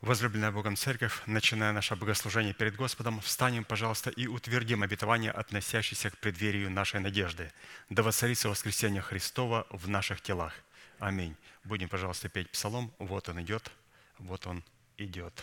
Возлюбленная Богом Церковь, начиная наше богослужение перед Господом, встанем, пожалуйста, и утвердим обетование, относящееся к преддверию нашей надежды. Да воцарится воскресение Христова в наших телах. Аминь. Будем, пожалуйста, петь псалом. Вот он идет, вот он идет.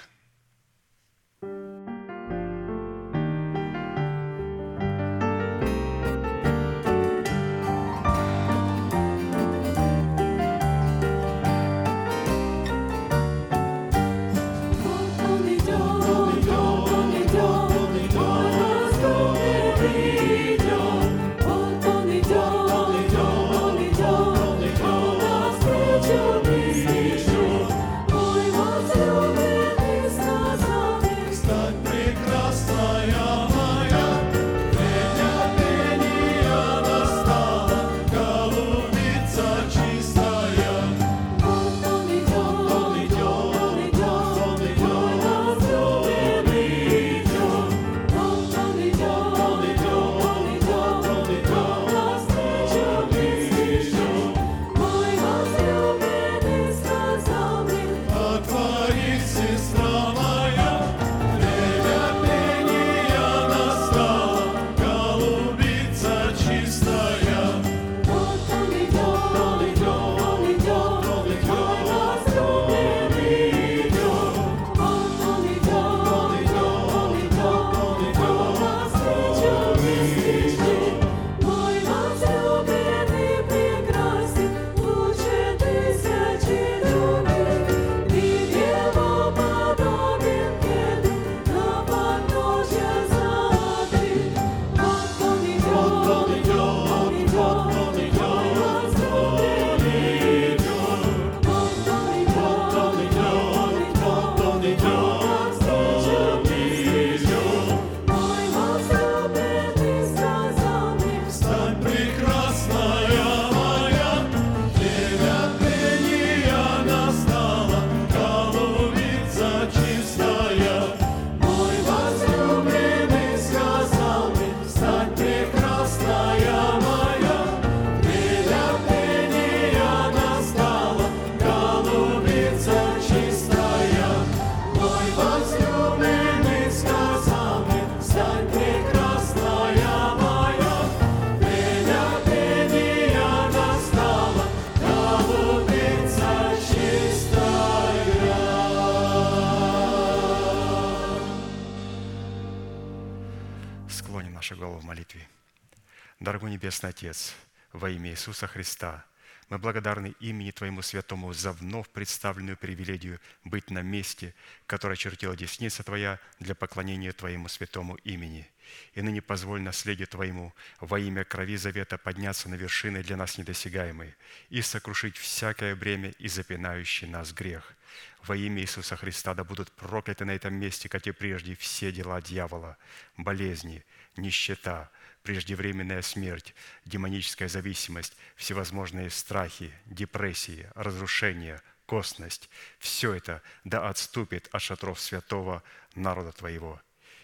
Небесный Отец, во имя Иисуса Христа, мы благодарны имени Твоему Святому за вновь представленную привилегию быть на месте, которое чертила десница Твоя для поклонения Твоему святому имени. И ныне позволь наследию Твоему во имя крови завета подняться на вершины для нас недосягаемые и сокрушить всякое бремя и запинающий нас грех. Во имя Иисуса Христа да будут прокляты на этом месте, как и прежде, все дела дьявола, болезни, нищета – преждевременная смерть, демоническая зависимость, всевозможные страхи, депрессии, разрушения, косность – все это да отступит от шатров святого народа Твоего.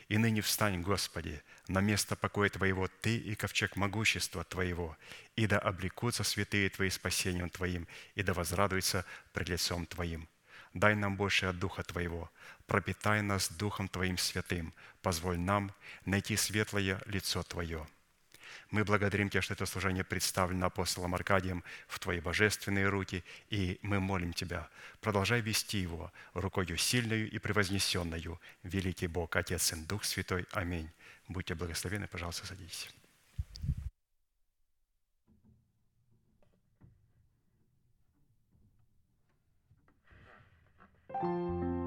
И ныне встань, Господи, на место покоя Твоего Ты и ковчег могущества Твоего, и да облекутся святые Твои спасением Твоим, и да возрадуются пред лицом Твоим. Дай нам больше от Духа Твоего, пропитай нас Духом Твоим святым, позволь нам найти светлое лицо Твое. Мы благодарим Тебя, что это служение представлено апостолом Аркадием в Твои божественные руки, и мы молим Тебя, продолжай вести его рукою сильную и превознесенную, великий Бог, Отец и Дух Святой. Аминь. Будьте благословены, пожалуйста, садитесь. Música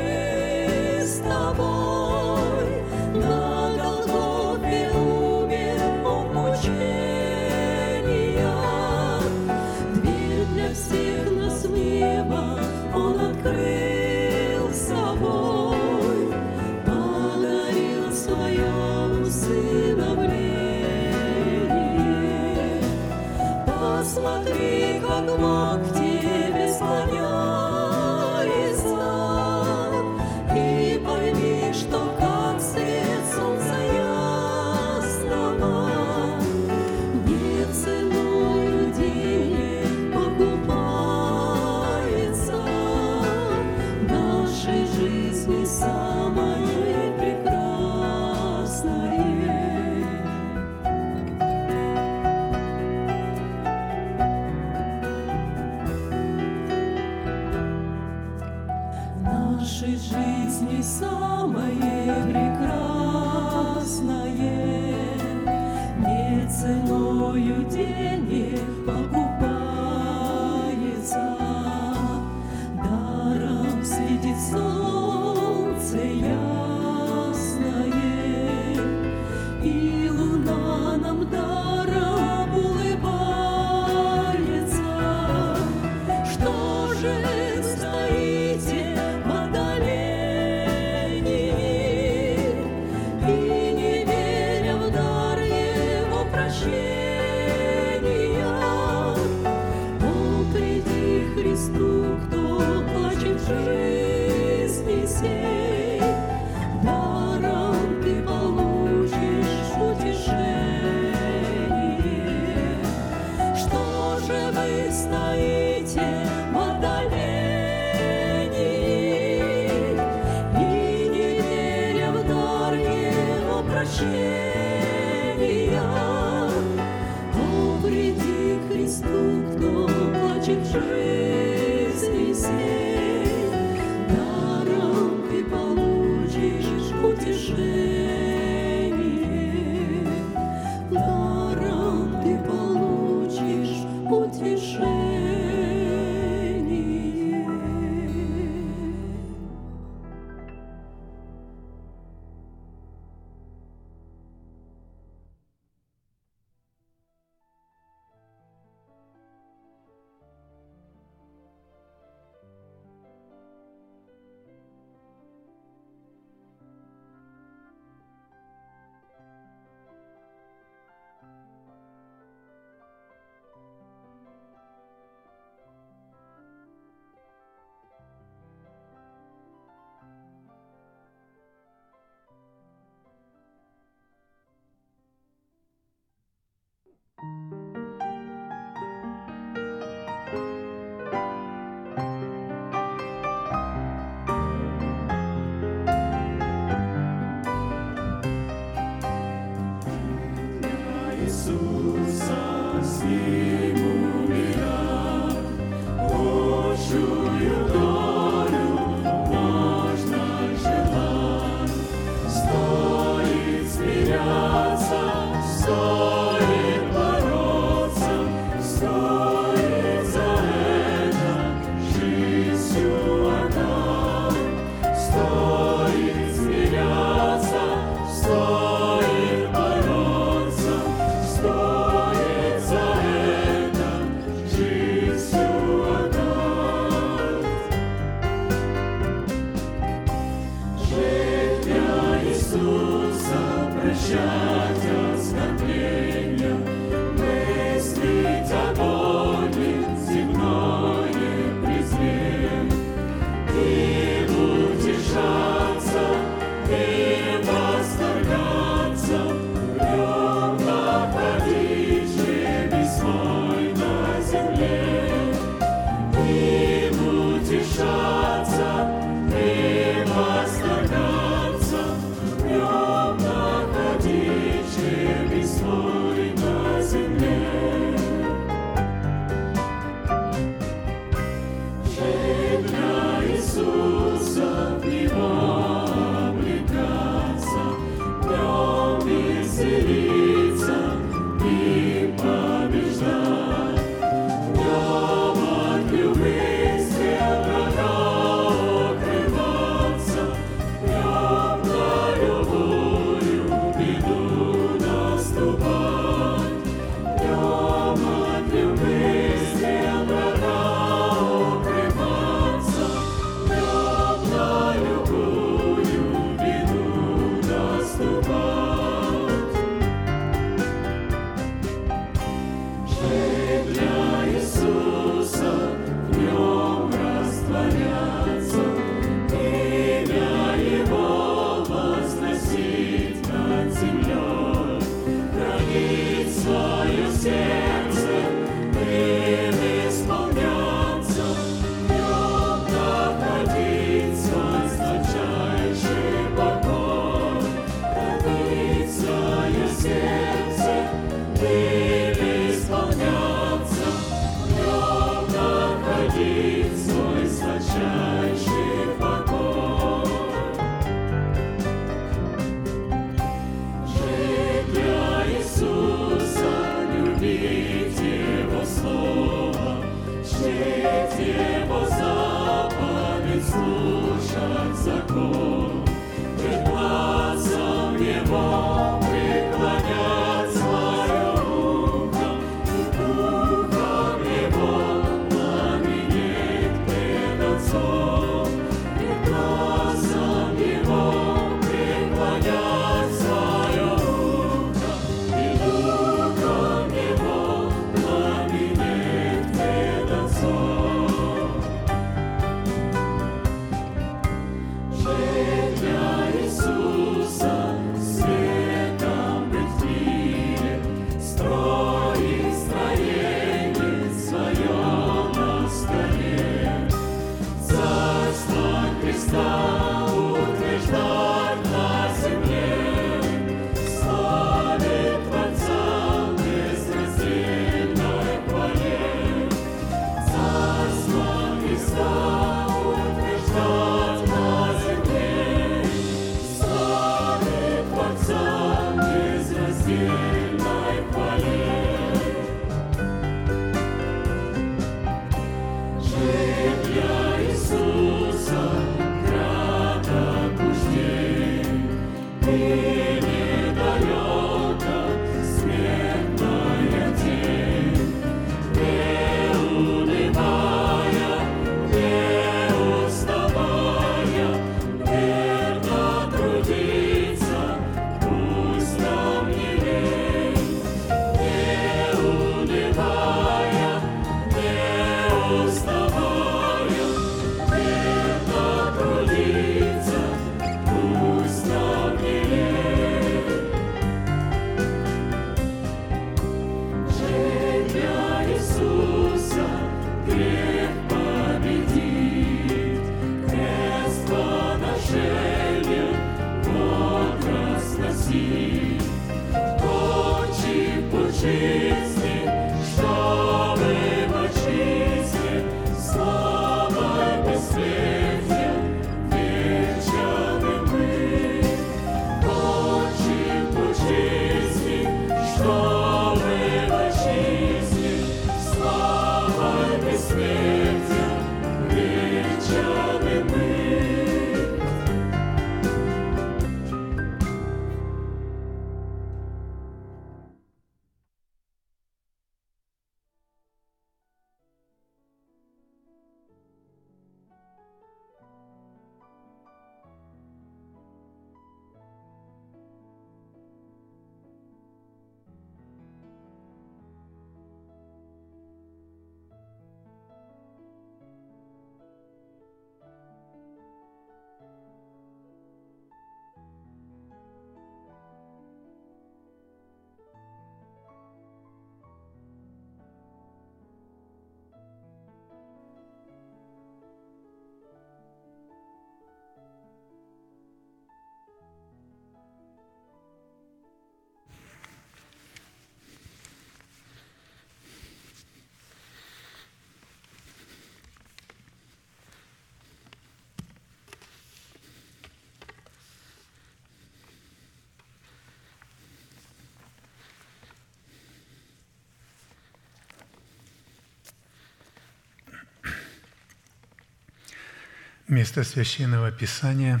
Место Священного Писания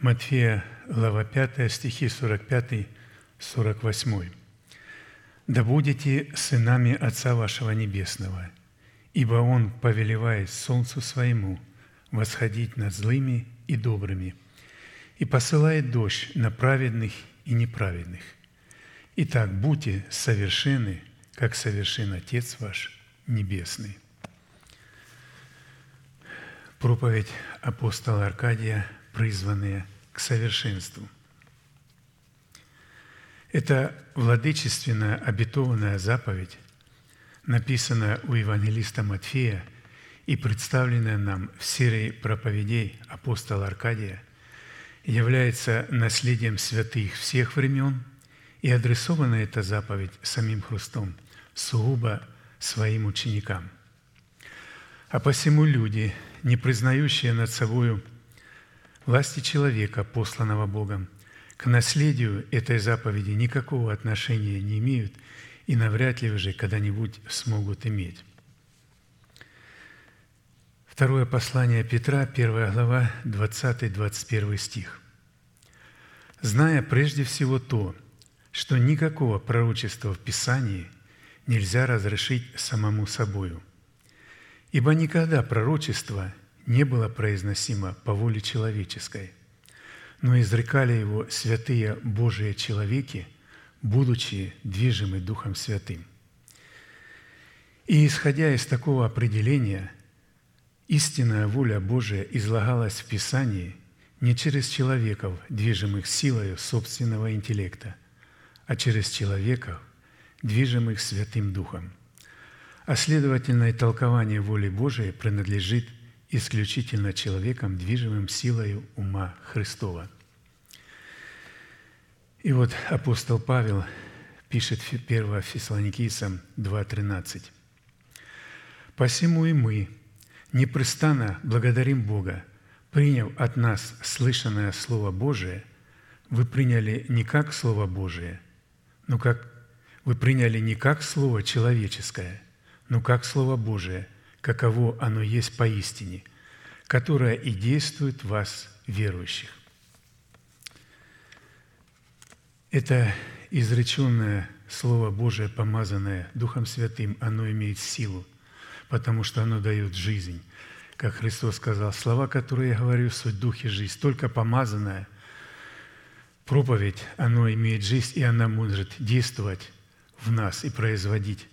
Матфея, глава 5, стихи 45-48. «Да будете сынами Отца вашего Небесного, ибо Он повелевает солнцу своему восходить над злыми и добрыми, и посылает дождь на праведных и неправедных. Итак, будьте совершенны, как совершен Отец ваш Небесный». Проповедь апостола Аркадия «Призванные к совершенству». Это владычественная обетованная заповедь, написанная у евангелиста Матфея и представленная нам в серии проповедей апостола Аркадия, является наследием святых всех времен, и адресована эта заповедь самим Христом сугубо своим ученикам. А посему люди – не признающие над собою власти человека, посланного Богом, к наследию этой заповеди никакого отношения не имеют и навряд ли уже когда-нибудь смогут иметь. Второе послание Петра, первая глава, 20-21 стих. «Зная прежде всего то, что никакого пророчества в Писании нельзя разрешить самому собою, Ибо никогда пророчество не было произносимо по воле человеческой, но изрекали его святые Божие человеки, будучи движимы Духом Святым. И исходя из такого определения, истинная воля Божия излагалась в Писании не через человеков, движимых силой собственного интеллекта, а через человеков, движимых Святым Духом – а следовательно и толкование воли Божией принадлежит исключительно человеком, движимым силой ума Христова. И вот апостол Павел пишет 1 Фессалоникийцам 2.13. «Посему и мы непрестанно благодарим Бога, приняв от нас слышанное Слово Божие, вы приняли не как Слово Божие, но как вы приняли не как Слово человеческое – но как Слово Божие, каково оно есть поистине, которое и действует в вас, верующих. Это изреченное Слово Божие, помазанное Духом Святым, оно имеет силу, потому что оно дает жизнь. Как Христос сказал, слова, которые я говорю, суть Дух и жизнь, только помазанная проповедь, оно имеет жизнь, и она может действовать в нас и производить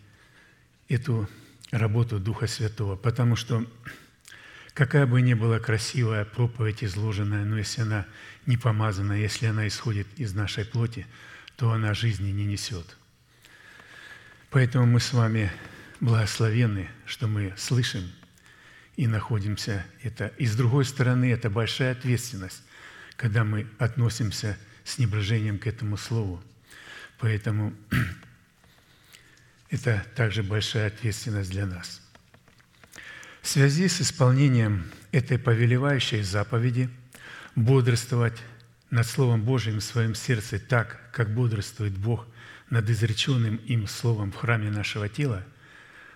эту работу Духа Святого, потому что какая бы ни была красивая проповедь изложенная, но если она не помазана, если она исходит из нашей плоти, то она жизни не несет. Поэтому мы с вами благословенны, что мы слышим и находимся это. И с другой стороны, это большая ответственность, когда мы относимся с небрежением к этому слову. Поэтому это также большая ответственность для нас. В связи с исполнением этой повелевающей заповеди бодрствовать над Словом Божьим в своем сердце так, как бодрствует Бог над изреченным им Словом в храме нашего тела,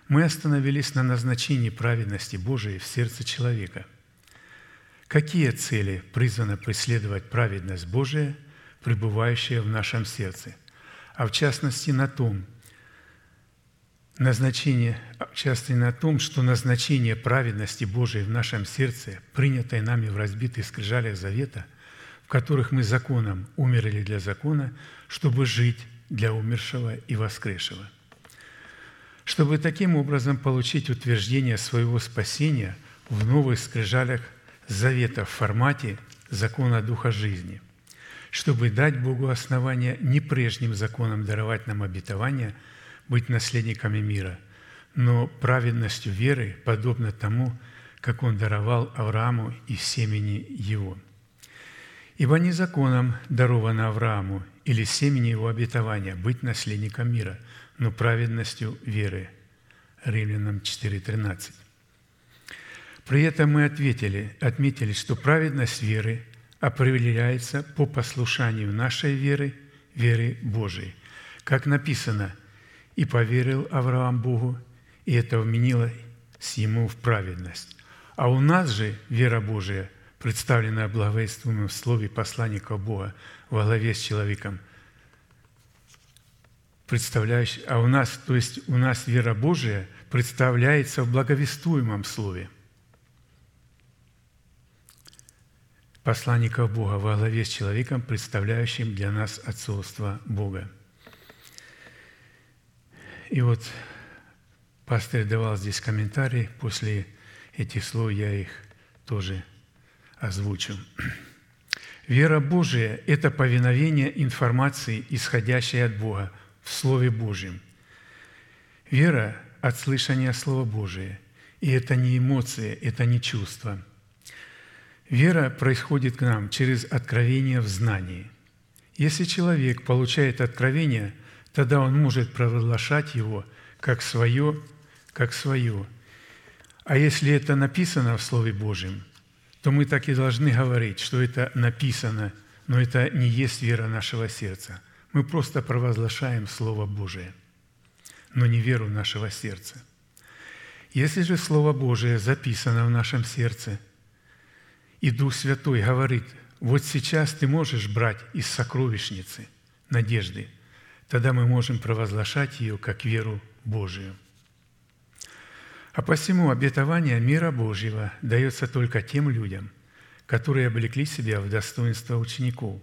мы остановились на назначении праведности Божией в сердце человека. Какие цели призвано преследовать праведность Божия, пребывающая в нашем сердце? А в частности на том, назначение, часто на том, что назначение праведности Божией в нашем сердце, принятое нами в разбитых скрижалях завета, в которых мы законом умерли для закона, чтобы жить для умершего и воскресшего. Чтобы таким образом получить утверждение своего спасения в новых скрижалях завета в формате закона Духа жизни, чтобы дать Богу основание не прежним законам даровать нам обетование – быть наследниками мира, но праведностью веры подобно тому, как Он даровал Аврааму из семени его. Ибо не законом даровано Аврааму или семени его обетования быть наследником мира, но праведностью веры. Римлянам 4.13. При этом мы ответили, отметили, что праведность веры определяется по послушанию нашей веры, веры Божией. Как написано, и поверил Авраам Богу, и это вменило ему в праведность. А у нас же вера Божия, представленная в благовествуемом слове посланника Бога во главе с человеком, представляющий, а у нас, то есть у нас вера Божия представляется в благовествуемом слове – посланников Бога во главе с человеком, представляющим для нас отцовство Бога. И вот пастор давал здесь комментарий, после этих слов я их тоже озвучу. Вера Божия – это повиновение информации, исходящей от Бога в Слове Божьем. Вера – от слышания Слова Божия. И это не эмоции, это не чувства – Вера происходит к нам через откровение в знании. Если человек получает откровение, тогда он может провозглашать его как свое, как свое. А если это написано в Слове Божьем, то мы так и должны говорить, что это написано, но это не есть вера нашего сердца. Мы просто провозглашаем Слово Божие, но не веру нашего сердца. Если же Слово Божие записано в нашем сердце – и Дух Святой говорит, вот сейчас ты можешь брать из сокровищницы надежды, тогда мы можем провозглашать ее как веру Божию. А посему обетование мира Божьего дается только тем людям, которые облекли себя в достоинство учеников,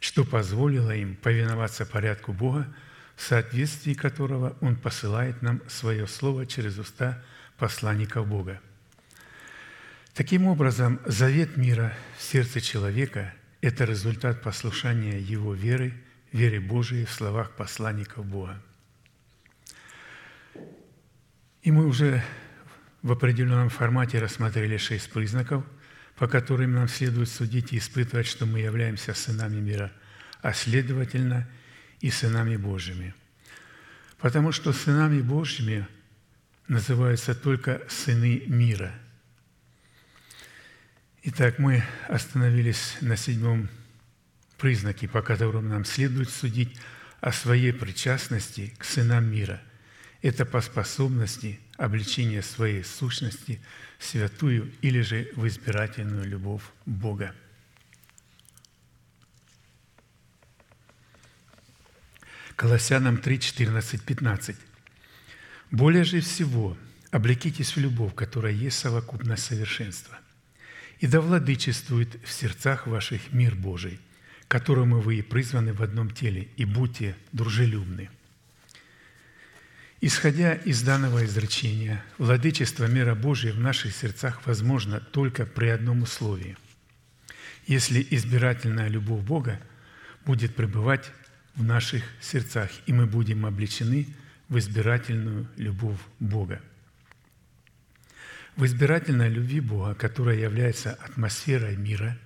что позволило им повиноваться порядку Бога, в соответствии которого Он посылает нам свое Слово через уста посланников Бога – Таким образом, завет мира в сердце человека – это результат послушания его веры, веры Божией в словах посланников Бога. И мы уже в определенном формате рассмотрели шесть признаков, по которым нам следует судить и испытывать, что мы являемся сынами мира, а следовательно и сынами Божьими. Потому что сынами Божьими называются только сыны мира – Итак, мы остановились на седьмом признаке, по которому нам следует судить о своей причастности к сынам мира. Это по способности обличения своей сущности в святую или же в избирательную любовь Бога. Колоссянам 3, 14, 15. «Более же всего облекитесь в любовь, которая есть совокупность совершенства, и да владычествует в сердцах ваших мир Божий, которому вы и призваны в одном теле, и будьте дружелюбны». Исходя из данного изречения, владычество мира Божия в наших сердцах возможно только при одном условии. Если избирательная любовь Бога будет пребывать в наших сердцах, и мы будем обличены в избирательную любовь Бога – в избирательной любви Бога, которая является атмосферой мира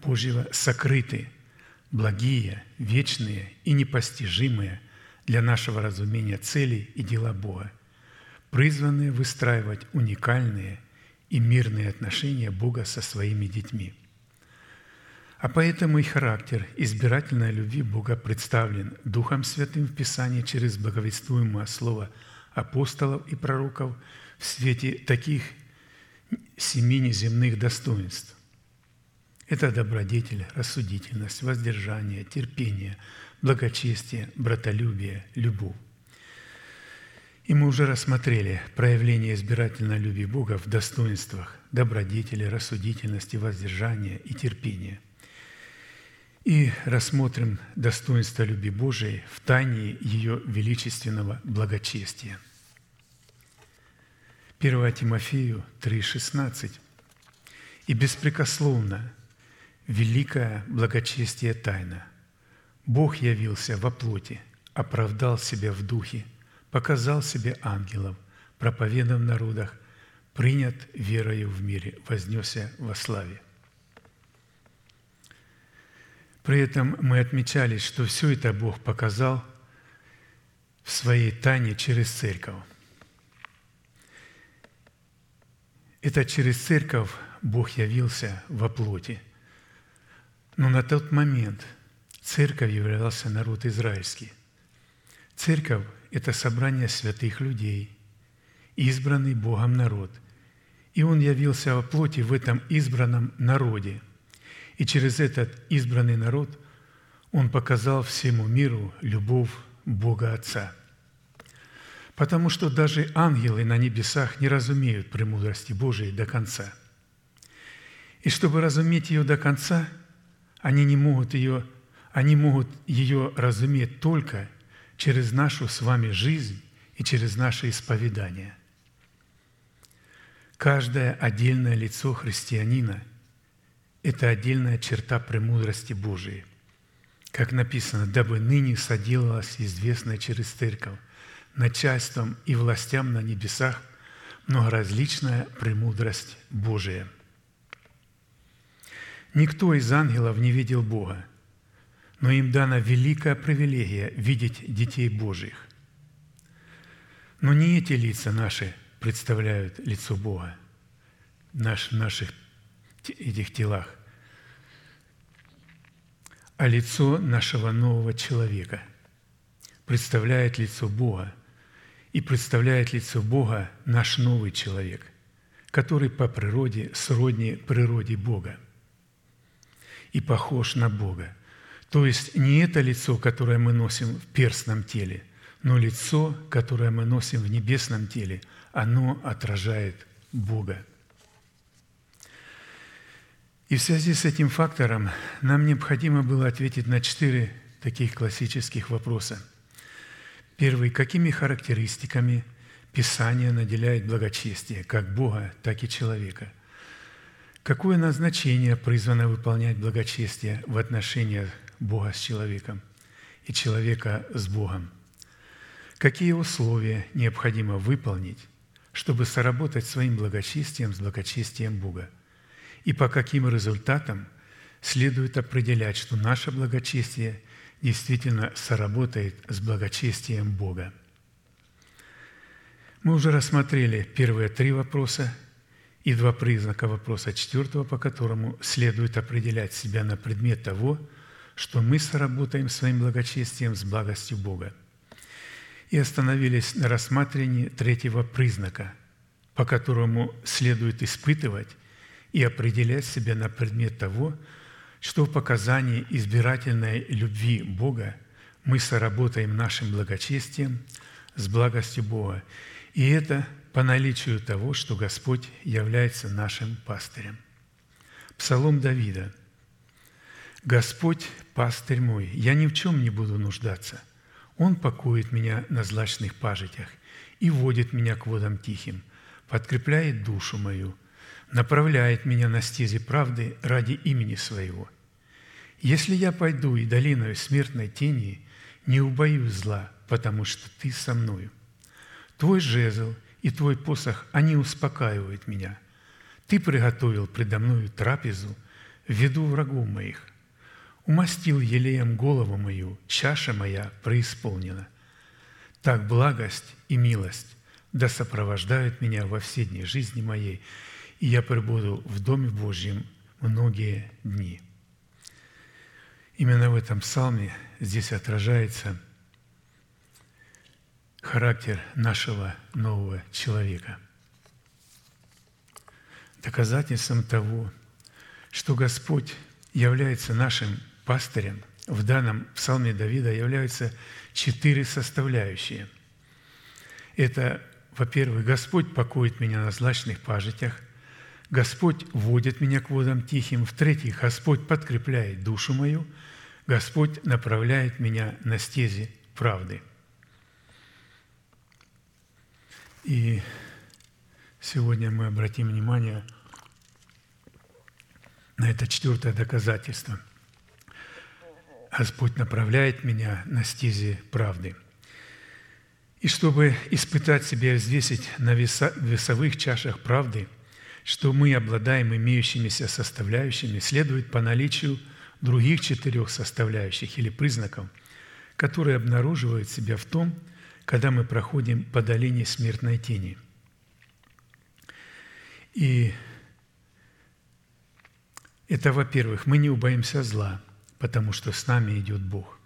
Божьего, сокрыты благие, вечные и непостижимые для нашего разумения цели и дела Бога, призванные выстраивать уникальные и мирные отношения Бога со своими детьми. А поэтому и характер избирательной любви Бога представлен Духом Святым в Писании через благовествуемое слово апостолов и пророков – в свете таких семи неземных достоинств. Это добродетель, рассудительность, воздержание, терпение, благочестие, братолюбие, любовь. И мы уже рассмотрели проявление избирательной любви Бога в достоинствах добродетели, рассудительности, воздержания и терпения. И рассмотрим достоинство любви Божией в тайне ее величественного благочестия – 1 Тимофею 3,16. «И беспрекословно великое благочестие тайна. Бог явился во плоти, оправдал себя в духе, показал себе ангелов, проповедав в народах, принят верою в мире, вознесся во славе». При этом мы отмечали, что все это Бог показал в своей тайне через церковь. Это через церковь Бог явился во плоти. Но на тот момент церковь являлся народ израильский. Церковь – это собрание святых людей, избранный Богом народ, и Он явился во плоти в этом избранном народе. И через этот избранный народ Он показал всему миру любовь Бога Отца. Потому что даже ангелы на небесах не разумеют премудрости Божией до конца. И чтобы разуметь ее до конца, они не могут ее, они могут ее разуметь только через нашу с вами жизнь и через наше исповедание. Каждое отдельное лицо христианина – это отдельная черта премудрости Божией. Как написано, «Дабы ныне соделалась известная через церковь начальством и властям на небесах многоразличная премудрость Божия». Никто из ангелов не видел Бога, но им дана великая привилегия видеть детей Божьих. Но не эти лица наши представляют лицо Бога наш, в наших этих телах, а лицо нашего нового человека представляет лицо Бога, и представляет лицо Бога наш новый человек, который по природе сродни природе Бога и похож на Бога. То есть не это лицо, которое мы носим в перстном теле, но лицо, которое мы носим в небесном теле, оно отражает Бога. И в связи с этим фактором нам необходимо было ответить на четыре таких классических вопроса. Первый. Какими характеристиками Писание наделяет благочестие как Бога, так и человека? Какое назначение призвано выполнять благочестие в отношениях Бога с человеком и человека с Богом? Какие условия необходимо выполнить, чтобы соработать своим благочестием с благочестием Бога? И по каким результатам следует определять, что наше благочестие действительно соработает с благочестием Бога? Мы уже рассмотрели первые три вопроса и два признака вопроса четвертого, по которому следует определять себя на предмет того, что мы сработаем своим благочестием с благостью Бога. И остановились на рассмотрении третьего признака, по которому следует испытывать и определять себя на предмет того, что в показании избирательной любви Бога мы соработаем нашим благочестием с благостью Бога. И это по наличию того, что Господь является нашим пастырем. Псалом Давида. «Господь – пастырь мой, я ни в чем не буду нуждаться. Он покоит меня на злачных пажитях и водит меня к водам тихим, подкрепляет душу мою, направляет меня на стези правды ради имени Своего. Если я пойду и долиною смертной тени, не убоюсь зла, потому что Ты со мною. Твой жезл и Твой посох, они успокаивают меня. Ты приготовил предо мною трапезу в виду врагов моих. Умастил елеем голову мою, чаша моя преисполнена. Так благость и милость да сопровождают меня во все дни жизни моей, и я пребуду в Доме Божьем многие дни». Именно в этом псалме здесь отражается характер нашего нового человека. Доказательством того, что Господь является нашим пастырем, в данном псалме Давида являются четыре составляющие. Это, во-первых, Господь покоит меня на злачных пажитях – Господь водит меня к водам тихим. В-третьих, Господь подкрепляет душу мою. Господь направляет меня на стези правды. И сегодня мы обратим внимание на это четвертое доказательство. Господь направляет меня на стези правды. И чтобы испытать себя и взвесить на весовых чашах правды – что мы обладаем имеющимися составляющими, следует по наличию других четырех составляющих или признаков, которые обнаруживают себя в том, когда мы проходим по долине смертной тени. И это, во-первых, мы не убоимся зла, потому что с нами идет Бог.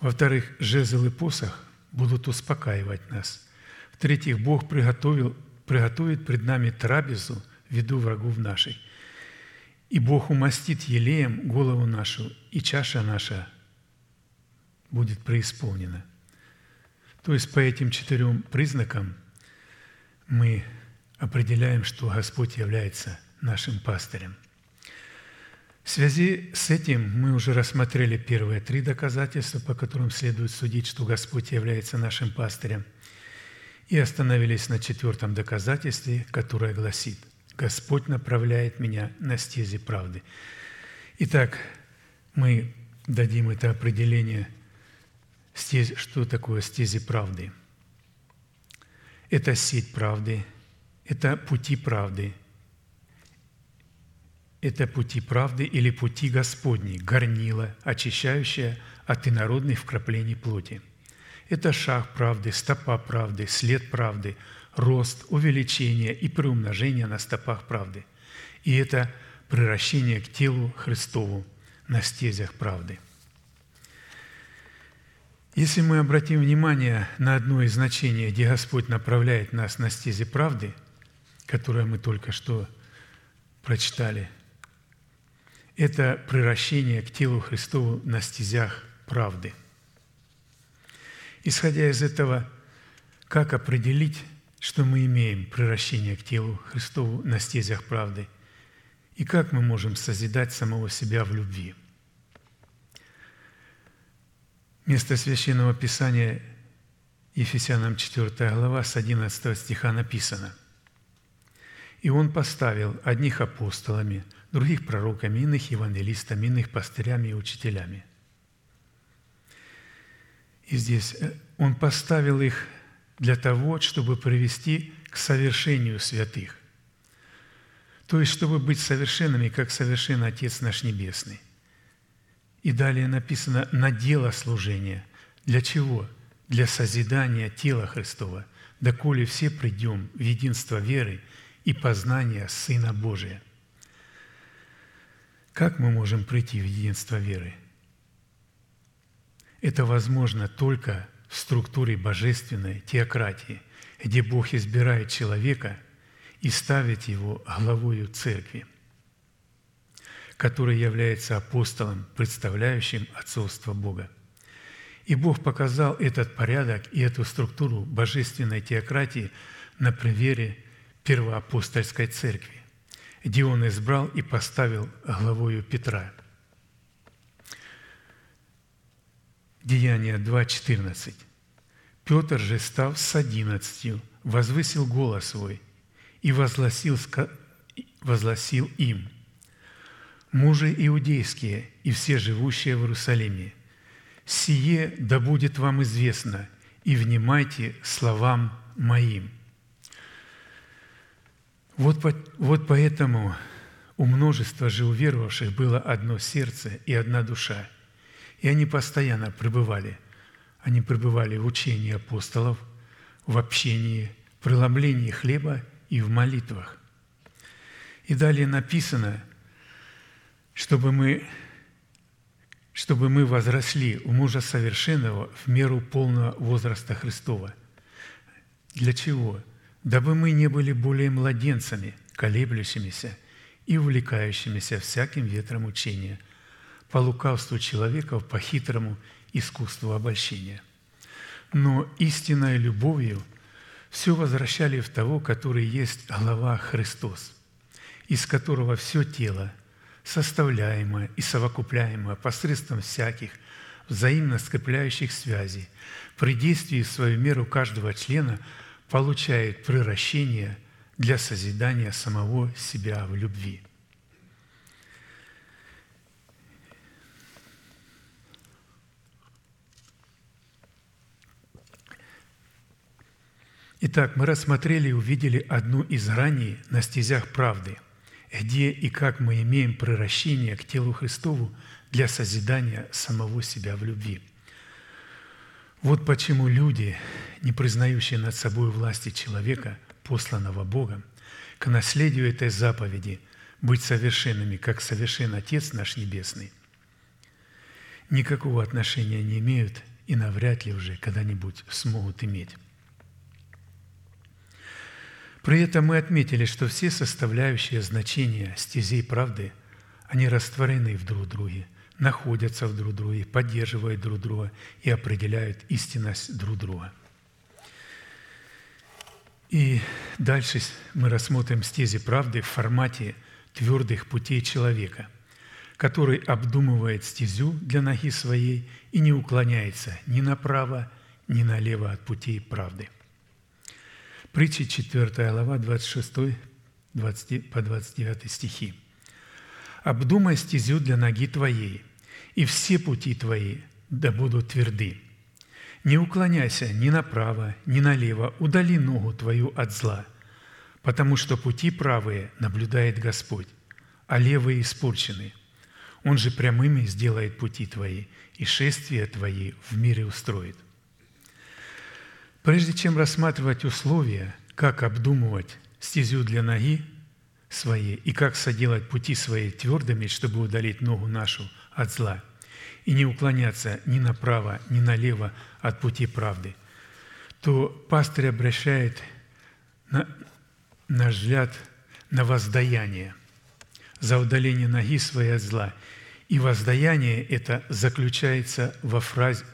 Во-вторых, жезл и посох будут успокаивать нас. В-третьих, Бог приготовил приготовит пред нами трапезу в виду врагов наших. И Бог умастит елеем голову нашу, и чаша наша будет преисполнена». То есть по этим четырем признакам мы определяем, что Господь является нашим пастырем. В связи с этим мы уже рассмотрели первые три доказательства, по которым следует судить, что Господь является нашим пастырем, и остановились на четвертом доказательстве, которое гласит «Господь направляет меня на стези правды». Итак, мы дадим это определение, что такое стези правды. Это сеть правды – это пути правды. Это пути правды или пути Господни, горнила, очищающая от инородных вкраплений плоти. Это шаг правды, стопа правды, след правды, рост, увеличение и приумножение на стопах правды. И это превращение к телу Христову на стезях правды. Если мы обратим внимание на одно из значений, где Господь направляет нас на стези правды – которое мы только что прочитали, это превращение к телу Христову на стезях правды. Исходя из этого, как определить, что мы имеем превращение к телу Христову на стезях правды, и как мы можем созидать самого себя в любви. Место Священного Писания Ефесянам 4 глава с 11 стиха написано – и Он поставил одних апостолами, других пророками, иных евангелистами, иных пастырями и учителями. И здесь э, Он поставил их для того, чтобы привести к совершению святых. То есть, чтобы быть совершенными, как совершен Отец наш Небесный. И далее написано «на дело служения». Для чего? Для созидания тела Христова, доколе все придем в единство веры – и познания Сына Божия. Как мы можем прийти в единство веры? Это возможно только в структуре божественной теократии, где Бог избирает человека и ставит его главою церкви, который является апостолом, представляющим отцовство Бога. И Бог показал этот порядок и эту структуру божественной теократии на примере первоапостольской церкви, где он избрал и поставил главою Петра. Деяние 2.14. Петр же, став с одиннадцатью, возвысил голос свой и возгласил, возгласил им, «Мужи иудейские и все живущие в Иерусалиме, сие да будет вам известно, и внимайте словам моим». Вот, вот поэтому у множества же уверовавших было одно сердце и одна душа, и они постоянно пребывали. Они пребывали в учении апостолов, в общении, в преломлении хлеба и в молитвах. И далее написано, чтобы мы, чтобы мы возросли у мужа совершенного в меру полного возраста Христова. Для чего? дабы мы не были более младенцами, колеблющимися и увлекающимися всяким ветром учения, по лукавству человеков, по хитрому искусству обольщения. Но истинной любовью все возвращали в того, который есть глава Христос, из которого все тело, составляемое и совокупляемое посредством всяких взаимно скрепляющих связей, при действии в свою меру каждого члена – получает превращение для созидания самого себя в любви. Итак, мы рассмотрели и увидели одну из граней на стезях правды, где и как мы имеем превращение к телу Христову для созидания самого себя в любви – вот почему люди, не признающие над собой власти человека, посланного Богом, к наследию этой заповеди быть совершенными, как совершен Отец наш Небесный, никакого отношения не имеют и навряд ли уже когда-нибудь смогут иметь. При этом мы отметили, что все составляющие значения стезей правды, они растворены в друг друге, находятся в друг друге, поддерживают друг друга и определяют истинность друг друга. И дальше мы рассмотрим стези правды в формате твердых путей человека, который обдумывает стезю для ноги своей и не уклоняется ни направо, ни налево от путей правды. Притча 4 глава, 26 20, по 29 стихи. «Обдумай стезю для ноги твоей, и все пути твои да будут тверды. Не уклоняйся ни направо, ни налево, удали ногу твою от зла, потому что пути правые наблюдает Господь, а левые испорчены. Он же прямыми сделает пути твои, и шествия твои в мире устроит. Прежде чем рассматривать условия, как обдумывать стезю для ноги своей и как соделать пути свои твердыми, чтобы удалить ногу нашу от зла, и не уклоняться ни направо, ни налево от пути правды, то пастырь обращает на, наш взгляд на воздаяние за удаление ноги своей от зла. И воздаяние это заключается во фразе,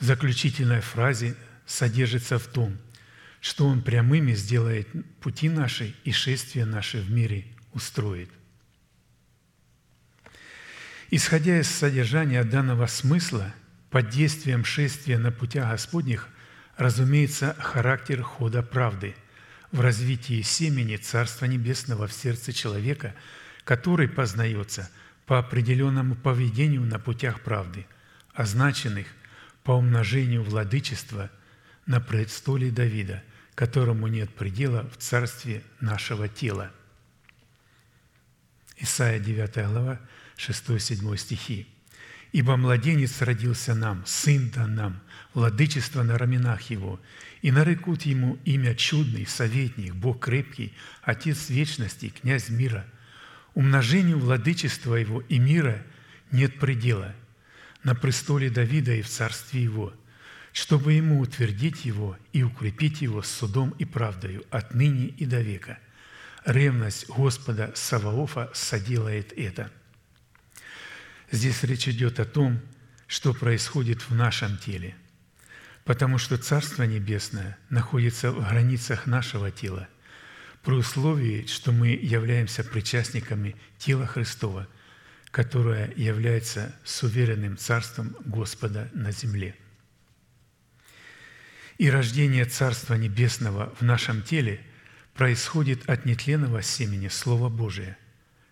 заключительной фразе содержится в том, что Он прямыми сделает пути наши и шествия наши в мире устроит. Исходя из содержания данного смысла, под действием шествия на путях Господних разумеется характер хода правды в развитии семени Царства Небесного в сердце человека, который познается по определенному поведению на путях правды, означенных по умножению владычества на престоле Давида, которому нет предела в царстве нашего тела. Исайя 9 глава, 6-7 стихи. «Ибо младенец родился нам, сын дан нам, владычество на раменах его, и нарекут ему имя чудный, советник, Бог крепкий, Отец вечности, князь мира. Умножению владычества его и мира нет предела, на престоле Давида и в царстве его, чтобы ему утвердить его и укрепить его судом и правдою отныне и до века. Ревность Господа Саваофа соделает это». Здесь речь идет о том, что происходит в нашем теле, потому что Царство Небесное находится в границах нашего тела, при условии, что мы являемся причастниками тела Христова – которое является суверенным царством Господа на земле. И рождение Царства Небесного в нашем теле происходит от нетленного семени Слова Божия,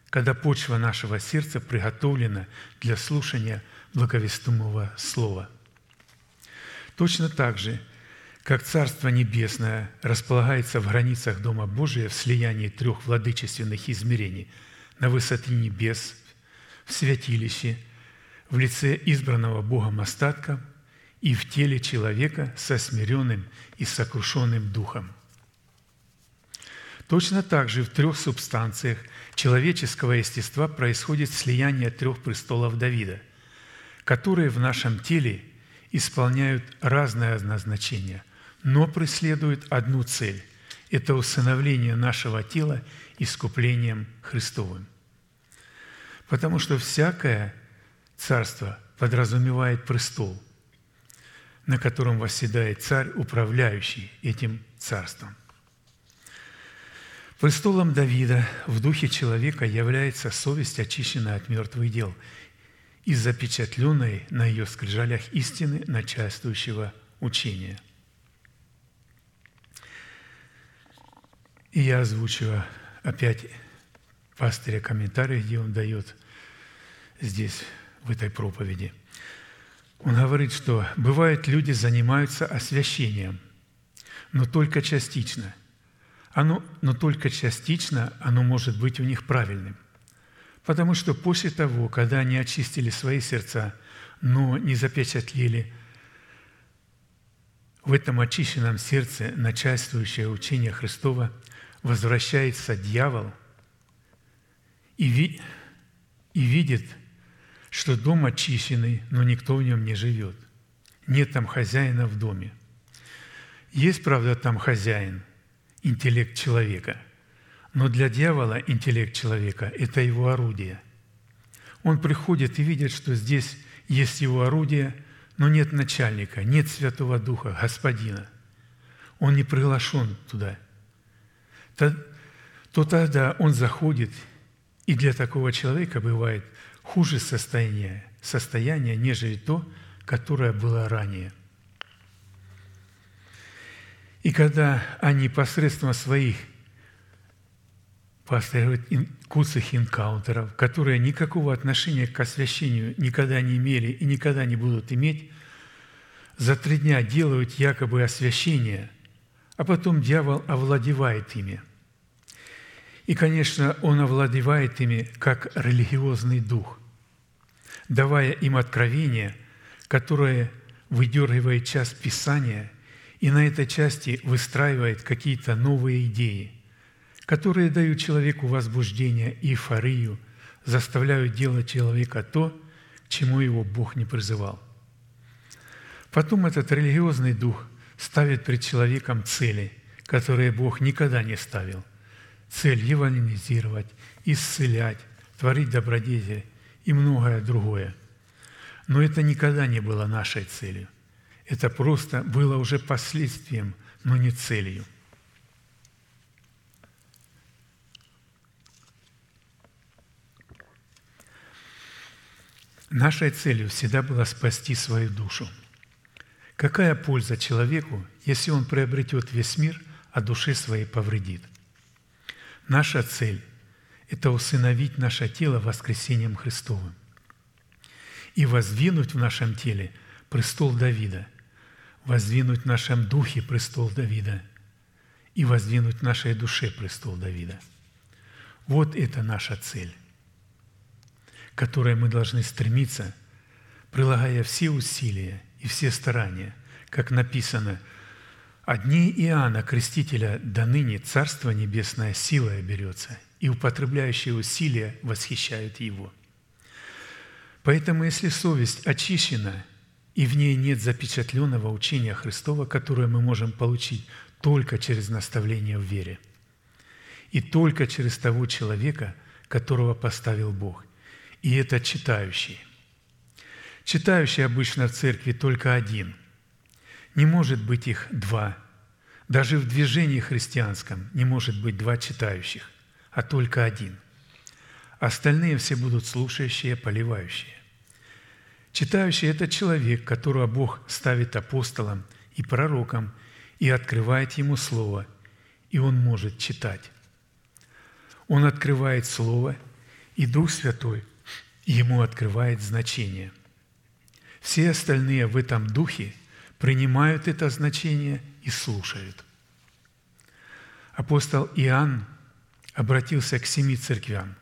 когда почва нашего сердца приготовлена для слушания благовестумого Слова. Точно так же, как Царство Небесное располагается в границах Дома Божия в слиянии трех владычественных измерений на высоте небес, в святилище в лице избранного Богом остатка и в теле человека со смиренным и сокрушенным духом. Точно так же в трех субстанциях человеческого естества происходит слияние трех престолов Давида, которые в нашем теле исполняют разное назначение, но преследуют одну цель – это усыновление нашего тела искуплением Христовым – Потому что всякое царство подразумевает престол, на котором восседает царь, управляющий этим царством. Престолом Давида в духе человека является совесть, очищенная от мертвых дел и запечатленной на ее скрижалях истины начальствующего учения. И я озвучиваю опять пастыря комментарий, где он дает здесь, в этой проповеди. Он говорит, что бывает, люди занимаются освящением, но только частично. Оно, но только частично оно может быть у них правильным. Потому что после того, когда они очистили свои сердца, но не запечатлели в этом очищенном сердце начальствующее учение Христова, возвращается дьявол – и, ви, и видит, что дом очищенный, но никто в нем не живет. Нет там хозяина в доме. Есть, правда, там хозяин, интеллект человека. Но для дьявола интеллект человека – это его орудие. Он приходит и видит, что здесь есть его орудие, но нет начальника, нет Святого Духа, Господина. Он не приглашен туда. То, то тогда он заходит, и для такого человека бывает хуже состояние, состояние, нежели то, которое было ранее. И когда они посредством своих куцых инкаунтеров, которые никакого отношения к освящению никогда не имели и никогда не будут иметь, за три дня делают якобы освящение, а потом дьявол овладевает ими. И, конечно, он овладевает ими как религиозный дух, давая им откровение, которое выдергивает часть Писания и на этой части выстраивает какие-то новые идеи – которые дают человеку возбуждение и эйфорию, заставляют делать человека то, чему его Бог не призывал. Потом этот религиозный дух ставит перед человеком цели, которые Бог никогда не ставил. Цель евангелизировать, исцелять, творить добродетель и многое другое. Но это никогда не было нашей целью. Это просто было уже последствием, но не целью – Нашей целью всегда было спасти свою душу. Какая польза человеку, если он приобретет весь мир, а душе своей повредит? Наша цель – это усыновить наше тело воскресением Христовым и воздвинуть в нашем теле престол Давида, воздвинуть в нашем духе престол Давида и воздвинуть в нашей душе престол Давида. Вот это наша цель которой мы должны стремиться, прилагая все усилия и все старания, как написано, «Одни Иоанна Крестителя до ныне Царство Небесное силой берется, и употребляющие усилия восхищают Его». Поэтому, если совесть очищена, и в ней нет запечатленного учения Христова, которое мы можем получить только через наставление в вере, и только через того человека, которого поставил Бог, и это читающий. Читающий обычно в церкви только один. Не может быть их два. Даже в движении христианском не может быть два читающих, а только один. Остальные все будут слушающие, поливающие. Читающий – это человек, которого Бог ставит апостолом и пророком и открывает ему Слово, и он может читать. Он открывает Слово, и Дух Святой – ему открывает значение. Все остальные в этом духе принимают это значение и слушают. Апостол Иоанн обратился к семи церквям,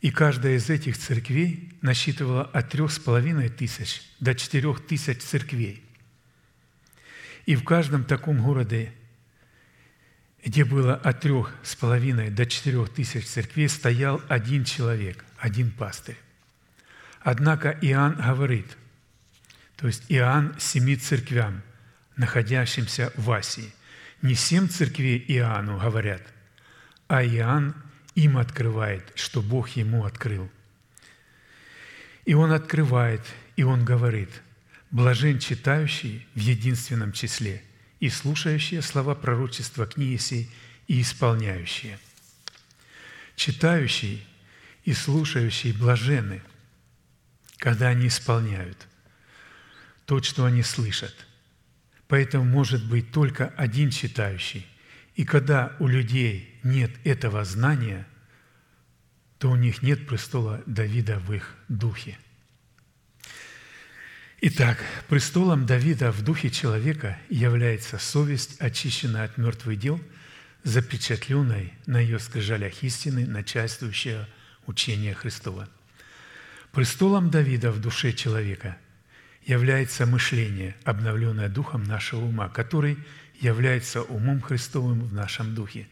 и каждая из этих церквей насчитывала от трех с половиной тысяч до четырех тысяч церквей. И в каждом таком городе, где было от трех с половиной до четырех тысяч церквей, стоял один человек, один пастырь. Однако Иоанн говорит, то есть Иоанн семи церквям, находящимся в Асии. Не семь церквей Иоанну говорят, а Иоанн им открывает, что Бог ему открыл. И он открывает, и он говорит, «Блажен читающий в единственном числе и слушающие слова пророчества книги сей и исполняющие». Читающий и слушающий блаженны – когда они исполняют то, что они слышат. Поэтому может быть только один читающий. И когда у людей нет этого знания, то у них нет престола Давида в их духе. Итак, престолом Давида в духе человека является совесть, очищенная от мертвых дел, запечатленной на ее скрижалях истины, начальствующая учение Христова – Престолом Давида в душе человека является мышление, обновленное духом нашего ума, который является умом Христовым в нашем духе.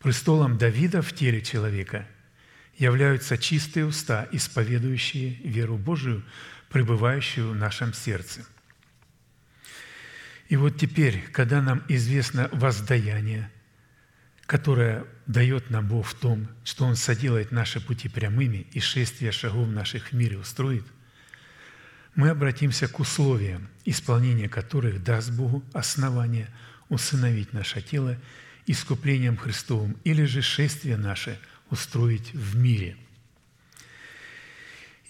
Престолом Давида в теле человека являются чистые уста, исповедующие веру Божию, пребывающую в нашем сердце. И вот теперь, когда нам известно воздаяние, которое дает нам Бог в том, что Он соделает наши пути прямыми и шествие шагов наших в мире устроит, мы обратимся к условиям, исполнение которых даст Богу основание усыновить наше тело искуплением Христовым или же шествие наше устроить в мире.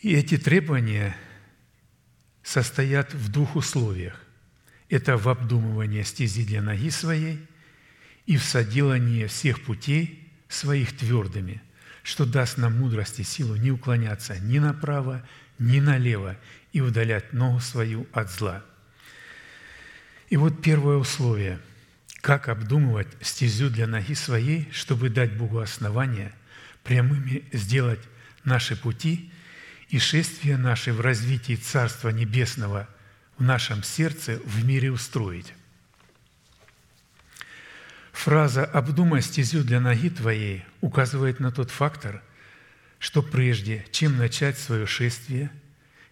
И эти требования состоят в двух условиях. Это в обдумывании стези для ноги своей и в соделании всех путей своих твердыми, что даст нам мудрость и силу не уклоняться ни направо, ни налево и удалять ногу свою от зла. И вот первое условие – как обдумывать стезю для ноги своей, чтобы дать Богу основания, прямыми сделать наши пути и шествие наше в развитии Царства Небесного в нашем сердце в мире устроить. Фраза «обдумай стезю для ноги твоей» указывает на тот фактор, что прежде, чем начать свое шествие,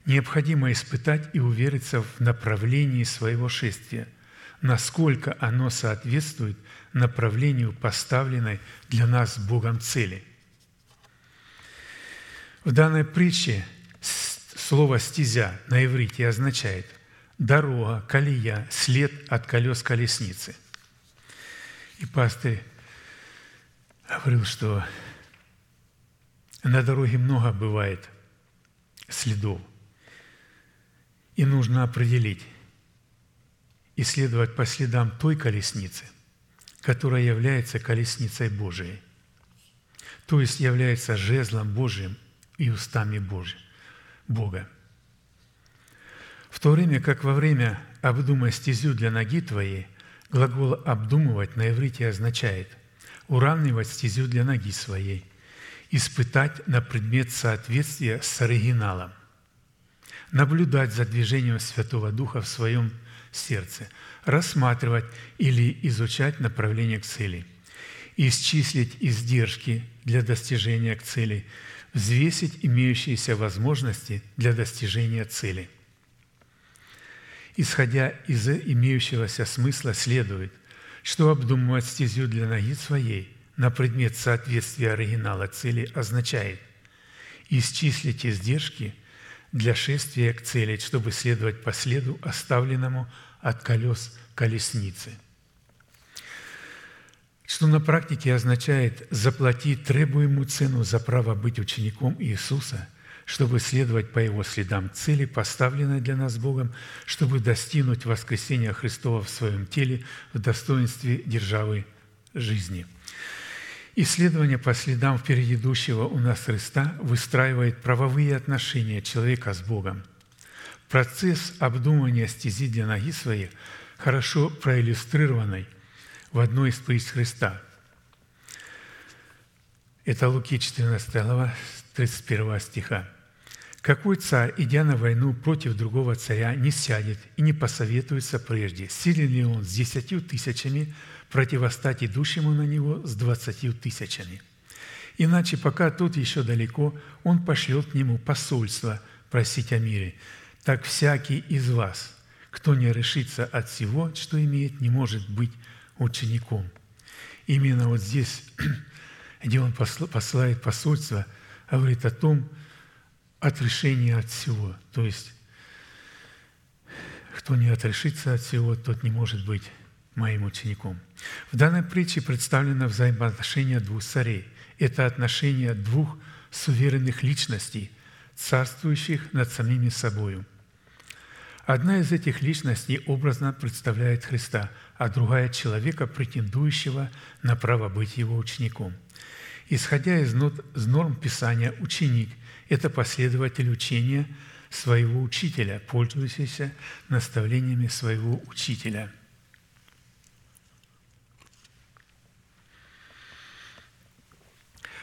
необходимо испытать и увериться в направлении своего шествия, насколько оно соответствует направлению поставленной для нас Богом цели. В данной притче слово «стезя» на иврите означает дорога, колея, след от колес колесницы. И пастырь говорил, что на дороге много бывает следов, и нужно определить, и следовать по следам той колесницы, которая является колесницей Божией, то есть является жезлом Божиим и устами Божьим, Бога. В то время как во время «обдумай стезю для ноги твоей» глагол «обдумывать» на иврите означает уравнивать стезю для ноги своей, испытать на предмет соответствия с оригиналом, наблюдать за движением Святого Духа в своем сердце, рассматривать или изучать направление к цели, исчислить издержки для достижения к цели, взвесить имеющиеся возможности для достижения цели. Исходя из имеющегося смысла следует, что обдумывать стезю для ноги своей на предмет соответствия оригинала цели означает исчислить издержки – для шествия к цели, чтобы следовать по следу, оставленному от колес колесницы. Что на практике означает заплатить требуемую цену за право быть учеником Иисуса, чтобы следовать по Его следам цели, поставленной для нас Богом, чтобы достигнуть воскресения Христова в своем теле в достоинстве державы жизни – Исследование по следам впереди у нас Христа выстраивает правовые отношения человека с Богом. Процесс обдумывания стези для ноги своей хорошо проиллюстрированный в одной из притч Христа. Это Луки 14 глава, 31 стиха. Какой царь, идя на войну против другого царя, не сядет и не посоветуется прежде, силен ли он с десятью тысячами противостать идущему на него с двадцатью тысячами? Иначе, пока тут еще далеко, он пошлет к нему посольство просить о мире. Так всякий из вас, кто не решится от всего, что имеет, не может быть учеником. Именно вот здесь, где он посылает посольство, говорит о том, отрешение от всего. То есть, кто не отрешится от всего, тот не может быть моим учеником. В данной притче представлено взаимоотношение двух царей. Это отношение двух суверенных личностей, царствующих над самими собою. Одна из этих личностей образно представляет Христа, а другая – человека, претендующего на право быть его учеником. Исходя из норм Писания, ученик – это последователь учения своего учителя, пользующийся наставлениями своего учителя.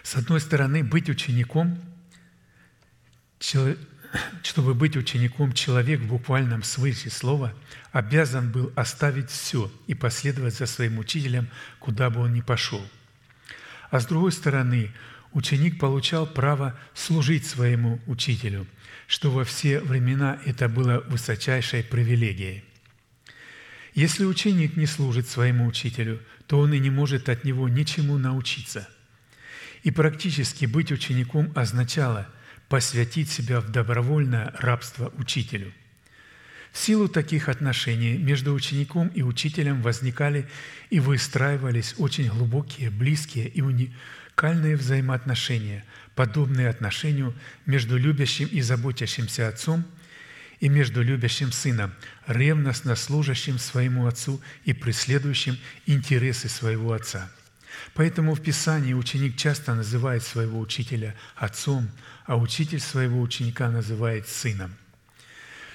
С одной стороны, быть учеником, чтобы быть учеником, человек в буквальном смысле слова обязан был оставить все и последовать за своим учителем, куда бы он ни пошел. А с другой стороны, ученик получал право служить своему учителю, что во все времена это было высочайшей привилегией. Если ученик не служит своему учителю, то он и не может от него ничему научиться. И практически быть учеником означало посвятить себя в добровольное рабство учителю. В силу таких отношений между учеником и учителем возникали и выстраивались очень глубокие, близкие и уникальные взаимоотношения, подобные отношению между любящим и заботящимся отцом – и между любящим сыном, ревностно служащим своему отцу и преследующим интересы своего отца. Поэтому в Писании ученик часто называет своего учителя отцом, а учитель своего ученика называет сыном.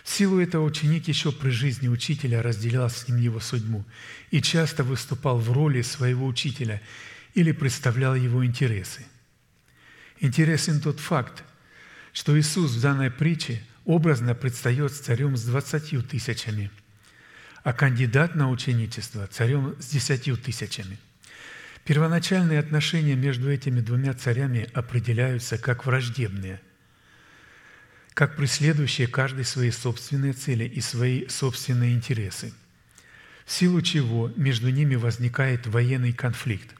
В силу этого ученик еще при жизни учителя разделял с ним его судьбу и часто выступал в роли своего учителя или представлял его интересы. Интересен тот факт, что Иисус в данной притче – образно предстает царем с двадцатью тысячами, а кандидат на ученичество – царем с десятью тысячами. Первоначальные отношения между этими двумя царями определяются как враждебные, как преследующие каждый свои собственные цели и свои собственные интересы, в силу чего между ними возникает военный конфликт.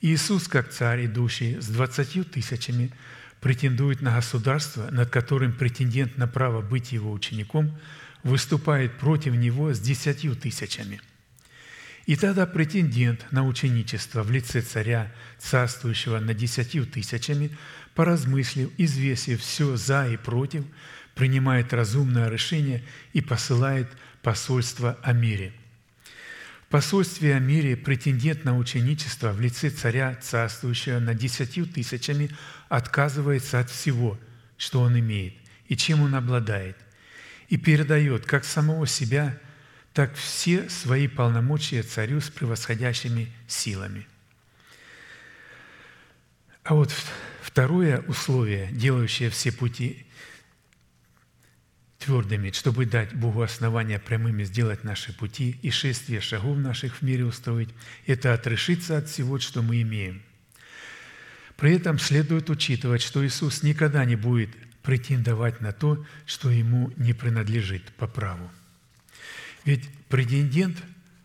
Иисус, как царь, идущий с двадцатью тысячами, претендует на государство, над которым претендент на право быть его учеником выступает против него с десятью тысячами. И тогда претендент на ученичество в лице царя, царствующего над десятью тысячами, поразмыслив, извесив все за и против, принимает разумное решение и посылает посольство о мире – посольстве о мире претендент на ученичество в лице царя, царствующего над десятью тысячами, отказывается от всего, что он имеет и чем он обладает, и передает как самого себя, так все свои полномочия царю с превосходящими силами. А вот второе условие, делающее все пути твердыми, чтобы дать Богу основания прямыми сделать наши пути и шествие шагов наших в мире устроить, это отрешиться от всего, что мы имеем. При этом следует учитывать, что Иисус никогда не будет претендовать на то, что Ему не принадлежит по праву. Ведь претендент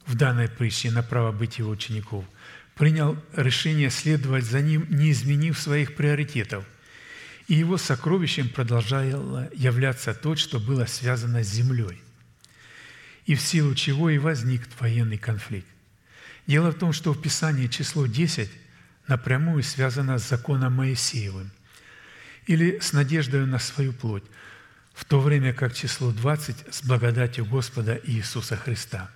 в данной притче на право быть Его учеников принял решение следовать за Ним, не изменив своих приоритетов – и его сокровищем продолжало являться то, что было связано с землей, и в силу чего и возник военный конфликт. Дело в том, что в Писании число 10 напрямую связано с законом Моисеевым или с надеждой на свою плоть, в то время как число 20 с благодатью Господа Иисуса Христа.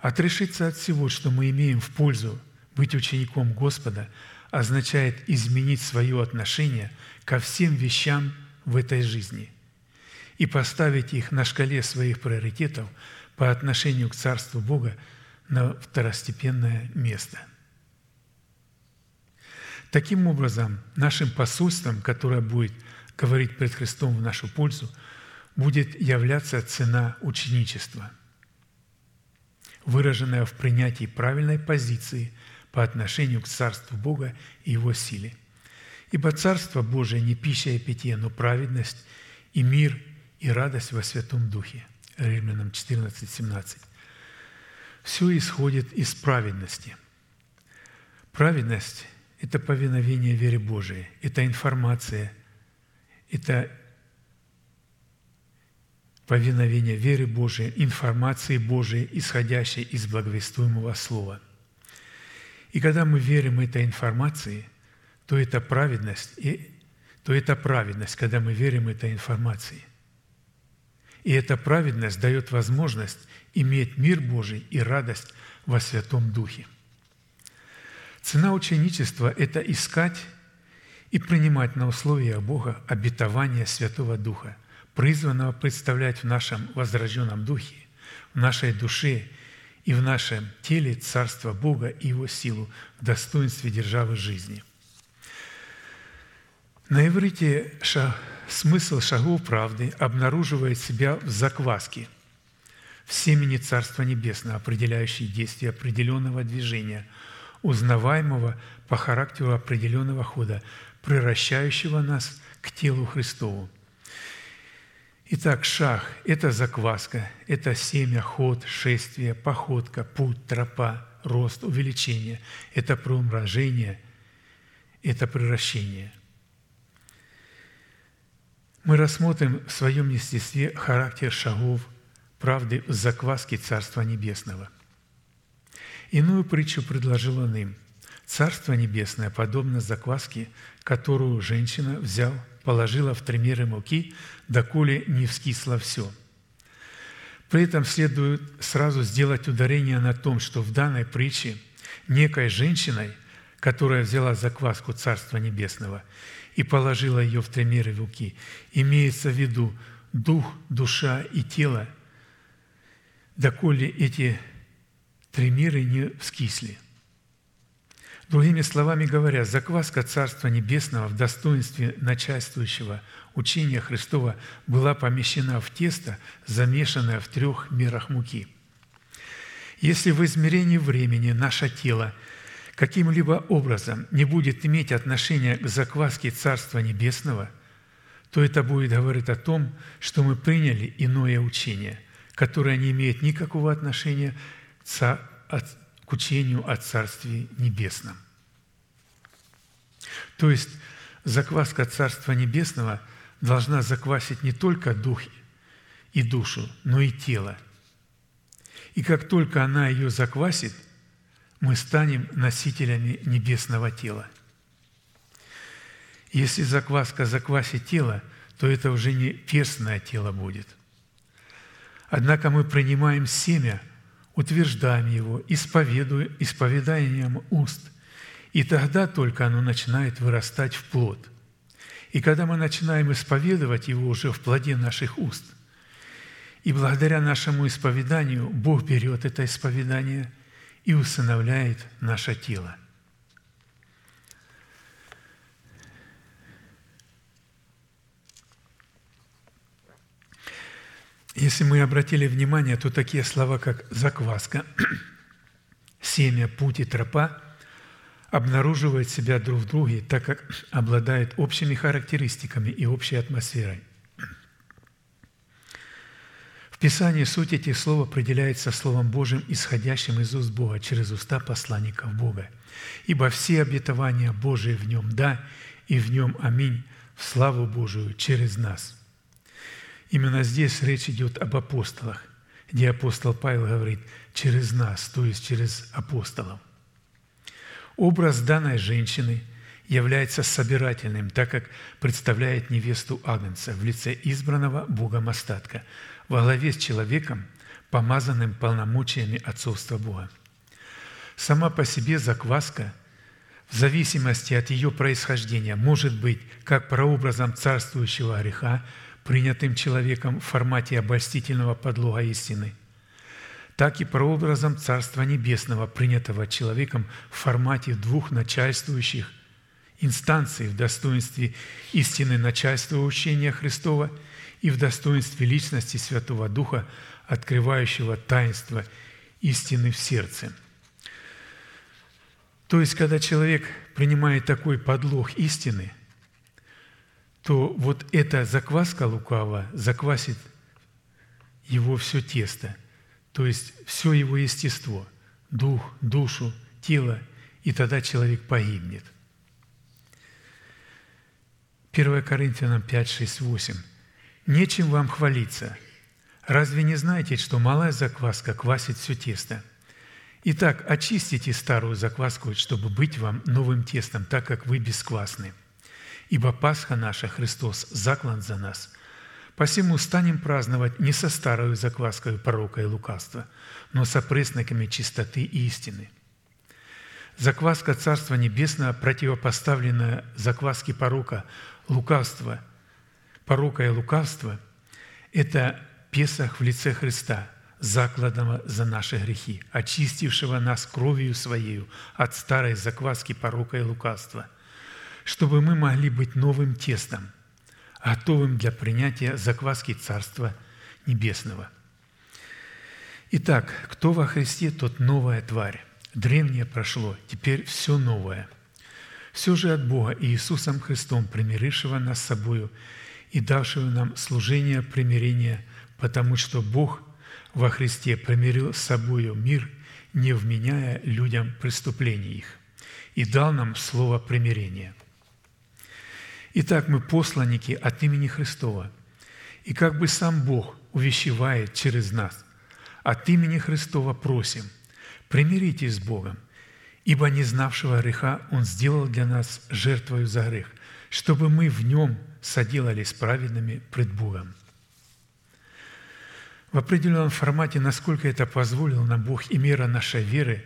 Отрешиться от всего, что мы имеем в пользу быть учеником Господа – означает изменить свое отношение ко всем вещам в этой жизни и поставить их на шкале своих приоритетов по отношению к Царству Бога на второстепенное место. Таким образом, нашим посольством, которое будет говорить пред Христом в нашу пользу, будет являться цена ученичества, выраженная в принятии правильной позиции – по отношению к Царству Бога и Его силе. Ибо Царство Божие не пища и питье, но праведность и мир и радость во Святом Духе. Римлянам 14, 17. Все исходит из праведности. Праведность – это повиновение вере Божией, это информация, это повиновение веры Божией, информации Божией, исходящей из благовествуемого Слова – и когда мы верим этой информации, то это праведность, и, то это праведность, когда мы верим этой информации. И эта праведность дает возможность иметь мир Божий и радость во Святом Духе. Цена ученичества – это искать и принимать на условия Бога обетование Святого Духа, призванного представлять в нашем возрожденном Духе, в нашей душе и в нашем теле Царство Бога и Его силу в достоинстве державы жизни. На иврите ша, смысл шагов правды обнаруживает себя в закваске, в семени Царства Небесного, определяющей действие определенного движения, узнаваемого по характеру определенного хода, превращающего нас к телу Христову. Итак, шаг – это закваска, это семя, ход, шествие, походка, путь, тропа, рост, увеличение. Это преумножение, это превращение. Мы рассмотрим в своем естестве характер шагов правды в закваске Царства Небесного. Иную притчу предложил он им. Царство Небесное подобно закваске, которую женщина взял – положила в три меры муки, доколе не вскисло все. При этом следует сразу сделать ударение на том, что в данной притче некой женщиной, которая взяла закваску Царства Небесного и положила ее в три меры муки, имеется в виду дух, душа и тело, доколе эти три меры не вскисли – Другими словами говоря, закваска Царства Небесного в достоинстве начальствующего учения Христова была помещена в тесто, замешанное в трех мерах муки. Если в измерении времени наше тело каким-либо образом не будет иметь отношения к закваске Царства Небесного, то это будет говорить о том, что мы приняли иное учение, которое не имеет никакого отношения к к учению о Царстве Небесном. То есть закваска Царства Небесного должна заквасить не только дух и душу, но и тело. И как только она ее заквасит, мы станем носителями небесного тела. Если закваска заквасит тело, то это уже не перстное тело будет. Однако мы принимаем семя – утверждаем его исповеданием уст, и тогда только оно начинает вырастать в плод. И когда мы начинаем исповедовать его уже в плоде наших уст, и благодаря нашему исповеданию Бог берет это исповедание и усыновляет наше тело. Если мы обратили внимание, то такие слова, как «закваска», «семя», «путь» и «тропа» обнаруживают себя друг в друге, так как обладают общими характеристиками и общей атмосферой. В Писании суть этих слов определяется Словом Божьим, исходящим из уст Бога через уста посланников Бога. Ибо все обетования Божии в нем «да» и в нем «аминь» в славу Божию через нас – Именно здесь речь идет об апостолах, где апостол Павел говорит «через нас», то есть через апостолов. Образ данной женщины является собирательным, так как представляет невесту Агнца в лице избранного Богом остатка во главе с человеком, помазанным полномочиями отцовства Бога. Сама по себе закваска – в зависимости от ее происхождения может быть как прообразом царствующего греха, принятым человеком в формате обольстительного подлога истины, так и прообразом Царства Небесного, принятого человеком в формате двух начальствующих инстанций в достоинстве истины начальства учения Христова и в достоинстве личности Святого Духа, открывающего таинство истины в сердце. То есть, когда человек принимает такой подлог истины – то вот эта закваска лукава заквасит его все тесто, то есть все его естество, дух, душу, тело, и тогда человек погибнет. 1 Коринфянам 5, 6, 8. «Нечем вам хвалиться. Разве не знаете, что малая закваска квасит все тесто? Итак, очистите старую закваску, чтобы быть вам новым тестом, так как вы бесквасны. Ибо Пасха наша, Христос, заклан за нас. Посему станем праздновать не со старою закваской порока и лукавства, но со пресноками чистоты и истины. Закваска Царства Небесного, противопоставленная закваске порока, лукавства, порока и лукавства – это Песах в лице Христа, закладного за наши грехи, очистившего нас кровью Своею от старой закваски порока и лукавства – чтобы мы могли быть новым тестом, готовым для принятия закваски Царства Небесного. Итак, кто во Христе, тот новая тварь. Древнее прошло, теперь все новое. Все же от Бога и Иисусом Христом, примирившего нас с собою и давшего нам служение примирения, потому что Бог во Христе примирил с собою мир, не вменяя людям преступлений их, и дал нам слово примирения. Итак, мы посланники от имени Христова, и как бы сам Бог увещевает через нас, от имени Христова просим, примиритесь с Богом, ибо не знавшего греха Он сделал для нас жертвою за грех, чтобы мы в Нем соделались праведными пред Богом. В определенном формате, насколько это позволил нам Бог и мера нашей веры,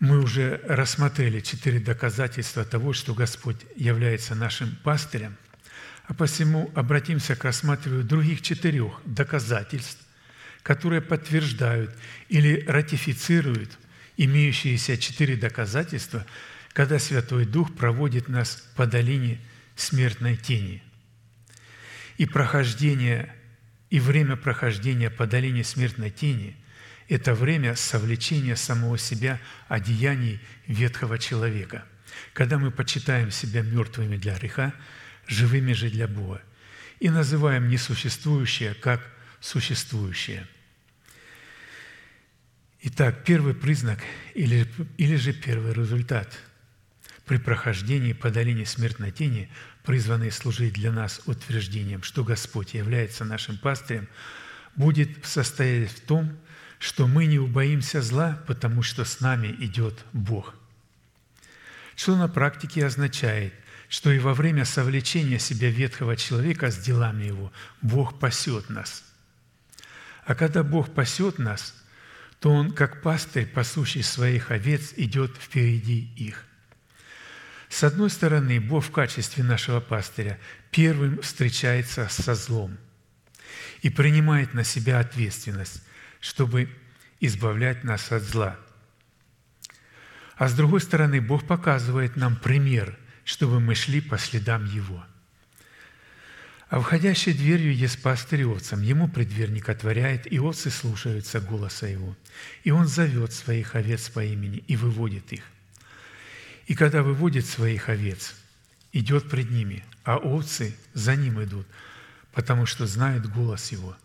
мы уже рассмотрели четыре доказательства того, что Господь является нашим пастырем, а посему обратимся к рассматриванию других четырех доказательств, которые подтверждают или ратифицируют имеющиеся четыре доказательства, когда Святой Дух проводит нас по долине смертной тени. И прохождение, и время прохождения по долине смертной тени – это время совлечения самого себя одеяний ветхого человека, когда мы почитаем себя мертвыми для греха, живыми же для Бога, и называем несуществующее как существующее. Итак, первый признак или, или же первый результат – при прохождении по долине смертной тени, призванные служить для нас утверждением, что Господь является нашим пастырем, будет состоять в том, что мы не убоимся зла, потому что с нами идет Бог. Что на практике означает, что и во время совлечения себя ветхого человека с делами его Бог пасет нас. А когда Бог пасет нас, то Он, как пастырь, пасущий своих овец, идет впереди их. С одной стороны, Бог в качестве нашего пастыря первым встречается со злом и принимает на себя ответственность, чтобы избавлять нас от зла. А с другой стороны, Бог показывает нам пример, чтобы мы шли по следам Его. А входящей дверью есть пастырь овцам. Ему предверник отворяет, и овцы слушаются голоса Его. И Он зовет своих овец по имени и выводит их. И когда выводит своих овец, идет пред ними, а овцы за ним идут, потому что знают голос его.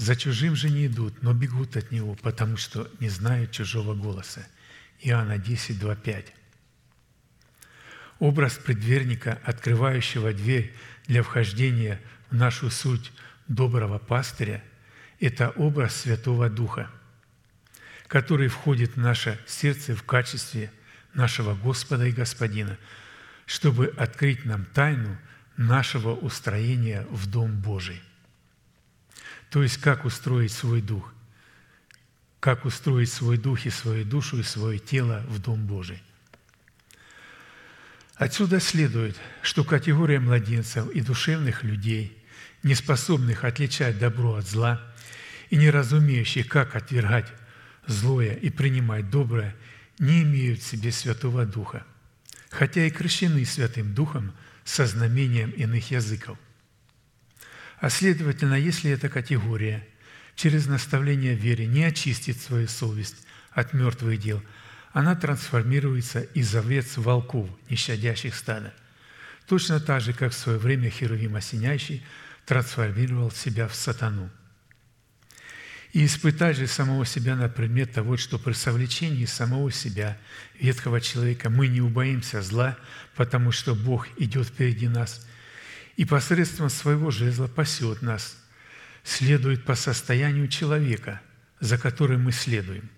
За чужим же не идут, но бегут от него, потому что не знают чужого голоса. Иоанна 10, 2, 5. Образ предверника, открывающего дверь для вхождения в нашу суть доброго пастыря, это образ Святого Духа, который входит в наше сердце в качестве – нашего Господа и Господина, чтобы открыть нам тайну нашего устроения в Дом Божий. То есть, как устроить свой дух, как устроить свой дух и свою душу и свое тело в Дом Божий. Отсюда следует, что категория младенцев и душевных людей, не способных отличать добро от зла и не разумеющих, как отвергать злое и принимать доброе – не имеют в себе Святого Духа, хотя и крещены Святым Духом со знамением иных языков. А следовательно, если эта категория через наставление в вере не очистит свою совесть от мертвых дел, она трансформируется из овец волков, не щадящих стада. Точно так же, как в свое время Херувим Осеняющий трансформировал себя в сатану – и испытать же самого себя на предмет того, что при совлечении самого себя, ветхого человека, мы не убоимся зла, потому что Бог идет впереди нас и посредством своего жезла пасет нас, следует по состоянию человека, за которым мы следуем,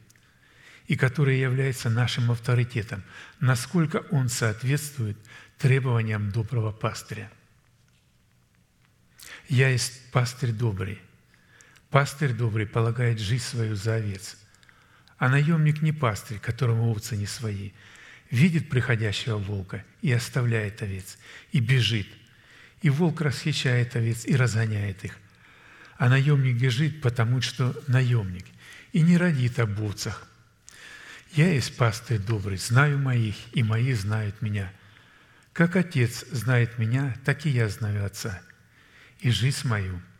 и который является нашим авторитетом, насколько он соответствует требованиям доброго пастыря. «Я есть пастырь добрый, Пастырь добрый полагает жизнь свою за овец, а наемник не пастырь, которому овцы не свои, видит приходящего волка и оставляет овец, и бежит. И волк расхищает овец и разгоняет их. А наемник бежит, потому что наемник, и не родит об овцах. Я есть пастырь добрый, знаю моих, и мои знают меня. Как Отец знает меня, так и я знаю Отца, и жизнь мою –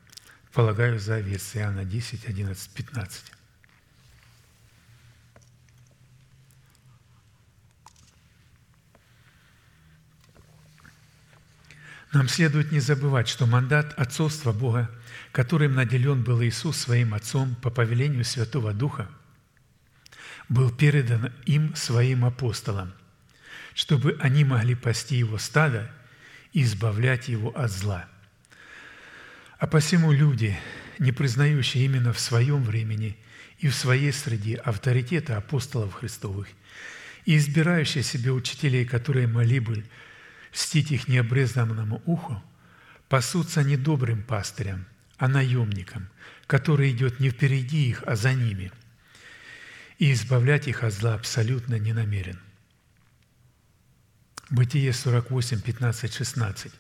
полагаю за овец. Иоанна 10, 11, 15. Нам следует не забывать, что мандат отцовства Бога, которым наделен был Иисус своим Отцом по повелению Святого Духа, был передан им своим апостолам, чтобы они могли пасти его стадо и избавлять его от зла. А посему люди, не признающие именно в своем времени и в своей среде авторитета апостолов Христовых, и избирающие себе учителей, которые могли бы льстить их необрезанному уху, пасутся не добрым пастырем, а наемником, который идет не впереди их, а за ними, и избавлять их от зла абсолютно не намерен. Бытие 48, 15, 16.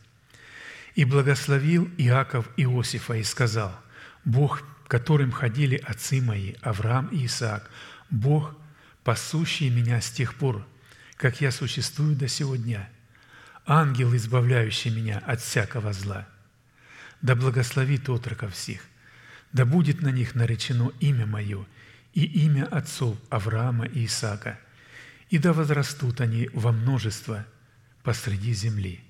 «И благословил Иаков Иосифа и сказал, Бог, которым ходили отцы мои, Авраам и Исаак, Бог, пасущий меня с тех пор, как я существую до сего дня – ангел, избавляющий меня от всякого зла. Да благословит отроков всех, да будет на них наречено имя Мое и имя отцов Авраама и Исаака, и да возрастут они во множество посреди земли».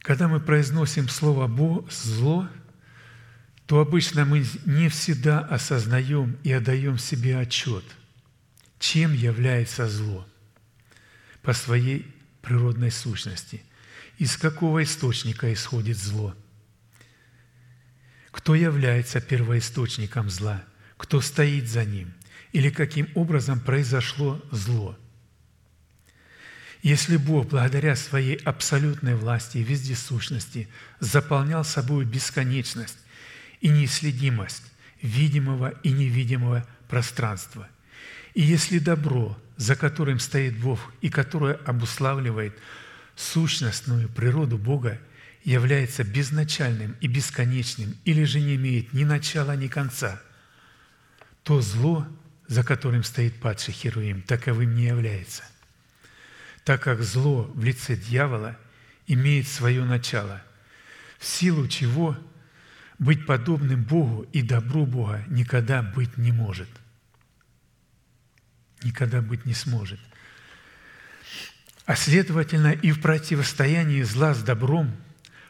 Когда мы произносим слово «зло», то обычно мы не всегда осознаем и отдаем себе отчет, чем является зло – по своей природной сущности. Из какого источника исходит зло? Кто является первоисточником зла? Кто стоит за ним? Или каким образом произошло зло? Если Бог, благодаря своей абсолютной власти и вездесущности, заполнял собой бесконечность и неисследимость видимого и невидимого пространства, и если добро – за которым стоит Бог и которое обуславливает сущностную природу Бога, является безначальным и бесконечным или же не имеет ни начала, ни конца, то зло, за которым стоит падший Херуим, таковым не является, так как зло в лице дьявола имеет свое начало, в силу чего быть подобным Богу и добру Бога никогда быть не может – никогда быть не сможет. А следовательно, и в противостоянии зла с добром,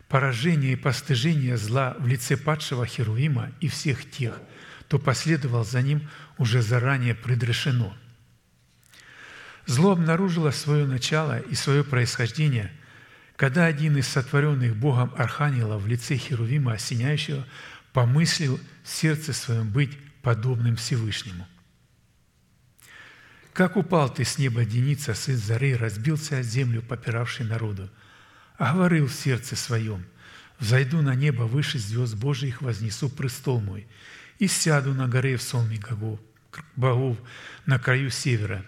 поражение и постыжение зла в лице падшего Херувима и всех тех, кто последовал за ним, уже заранее предрешено. Зло обнаружило свое начало и свое происхождение, когда один из сотворенных Богом архангелов в лице Херувима осеняющего помыслил в сердце своем быть подобным Всевышнему – как упал ты с неба, Деница, сын Зары, разбился о землю, попиравший народу. А говорил в сердце своем, «Взойду на небо выше звезд Божиих, вознесу престол мой, и сяду на горе в сонме богов на краю севера.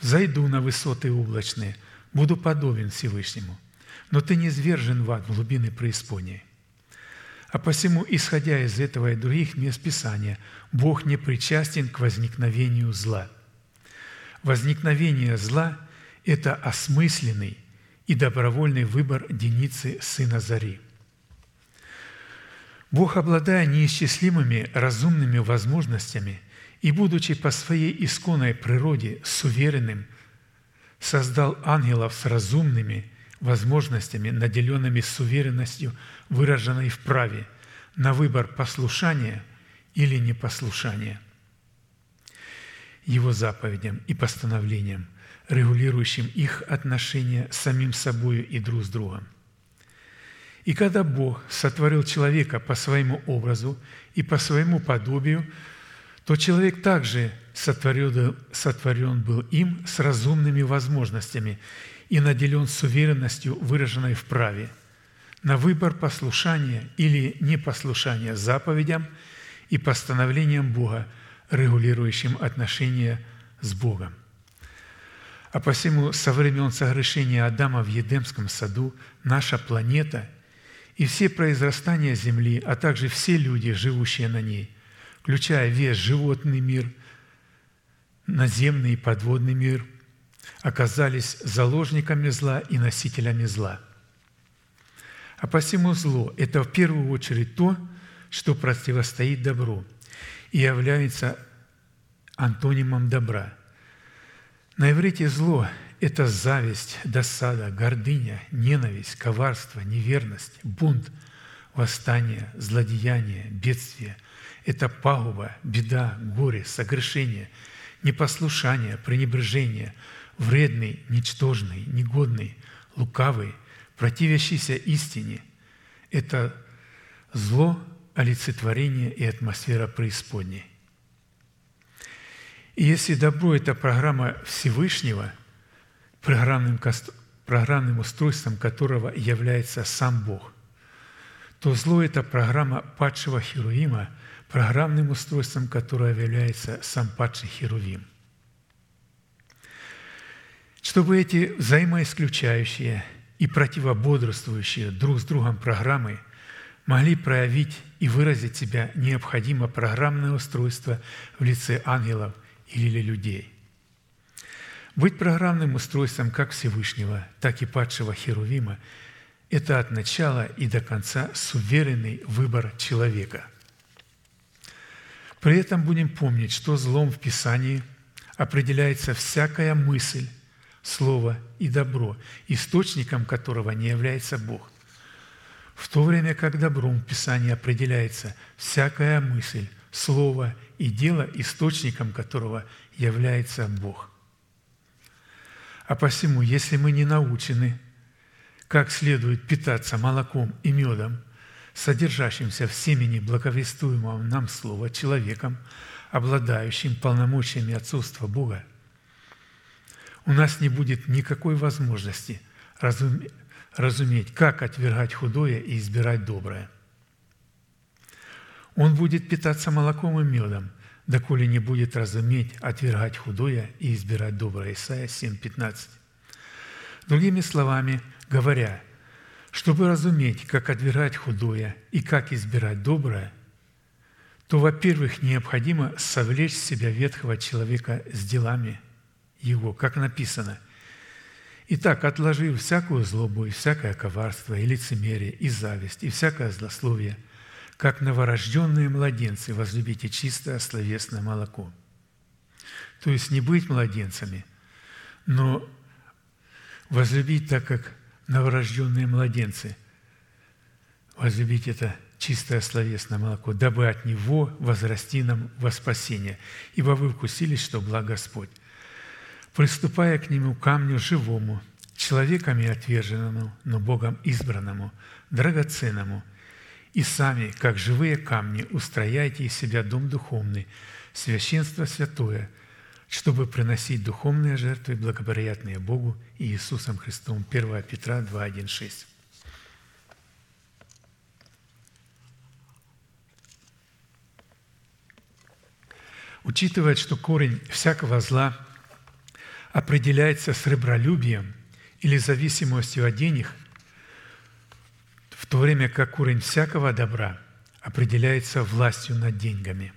Взойду на высоты облачные, буду подобен Всевышнему. Но ты не свержен в ад глубины преисподней. А посему, исходя из этого и других мест Писания, Бог не причастен к возникновению зла – Возникновение зла – это осмысленный и добровольный выбор Деницы, сына Зари. Бог, обладая неисчислимыми разумными возможностями и будучи по своей исконной природе суверенным, создал ангелов с разумными возможностями, наделенными суверенностью, выраженной в праве, на выбор послушания или непослушания – его заповедям и постановлениям, регулирующим их отношения с самим собою и друг с другом. И когда Бог сотворил человека по своему образу и по своему подобию, то человек также сотворен, был им с разумными возможностями и наделен с уверенностью, выраженной в праве, на выбор послушания или непослушания заповедям и постановлениям Бога – регулирующим отношения с Богом. А посему со времен согрешения Адама в Едемском саду наша планета и все произрастания Земли, а также все люди, живущие на ней, включая весь животный мир, наземный и подводный мир, оказались заложниками зла и носителями зла. А посему зло – это в первую очередь то, что противостоит добру – и является антонимом добра. На иврите зло – это зависть, досада, гордыня, ненависть, коварство, неверность, бунт, восстание, злодеяние, бедствие. Это пагуба, беда, горе, согрешение, непослушание, пренебрежение, вредный, ничтожный, негодный, лукавый, противящийся истине. Это зло, олицетворение и атмосфера преисподней. И если добро – это программа Всевышнего, программным, программным устройством которого является сам Бог, то зло – это программа падшего Херувима, программным устройством которого является сам падший Херувим. Чтобы эти взаимоисключающие и противободрствующие друг с другом программы могли проявить и выразить себя, необходимо программное устройство в лице ангелов – или людей. Быть программным устройством как Всевышнего, так и падшего Херувима – это от начала и до конца суверенный выбор человека. При этом будем помнить, что злом в Писании определяется всякая мысль, слово и добро, источником которого не является Бог. В то время как добром в Писании определяется всякая мысль, слово и дело, источником которого является Бог. А посему, если мы не научены, как следует питаться молоком и медом, содержащимся в семени благовествуемого нам слова человеком, обладающим полномочиями отцовства Бога, у нас не будет никакой возможности разуметь, как отвергать худое и избирать доброе – он будет питаться молоком и медом, доколе не будет разуметь, отвергать худое и избирать доброе. Исайя 7:15. Другими словами, говоря, чтобы разуметь, как отвергать худое и как избирать доброе, то, во-первых, необходимо совлечь с себя ветхого человека с делами его, как написано. Итак, отложив всякую злобу и всякое коварство, и лицемерие, и зависть, и всякое злословие – как новорожденные младенцы, возлюбите чистое словесное молоко. То есть не быть младенцами, но возлюбить так, как новорожденные младенцы. Возлюбить это чистое словесное молоко, дабы от него возрасти нам во спасение. Ибо вы вкусились, что благ Господь. Приступая к нему камню живому, человеками отверженному, но Богом избранному, драгоценному – и сами, как живые камни, устрояйте из себя дом духовный, священство святое, чтобы приносить духовные жертвы, благоприятные Богу и Иисусом Христом. 1 Петра 2, 1, 6. Учитывая, что корень всякого зла определяется сребролюбием или зависимостью от денег – в то время как корень всякого добра определяется властью над деньгами.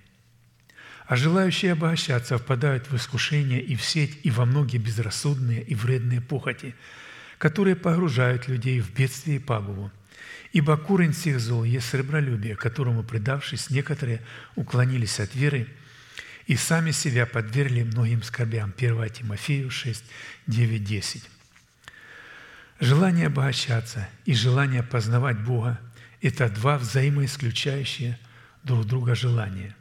А желающие обогащаться впадают в искушение и в сеть, и во многие безрассудные и вредные похоти, которые погружают людей в бедствие и пагубу. Ибо корень всех зол есть сребролюбие, которому, предавшись, некоторые уклонились от веры и сами себя подвергли многим скорбям. 1 Тимофею 6, 9, 10. Желание обогащаться и желание познавать Бога – это два взаимоисключающие друг друга желания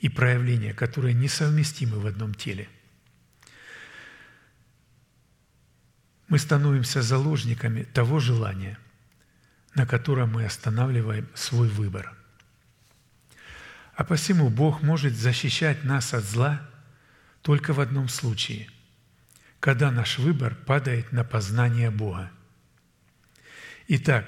и проявления, которые несовместимы в одном теле. Мы становимся заложниками того желания, на котором мы останавливаем свой выбор. А посему Бог может защищать нас от зла только в одном случае – когда наш выбор падает на познание Бога. Итак,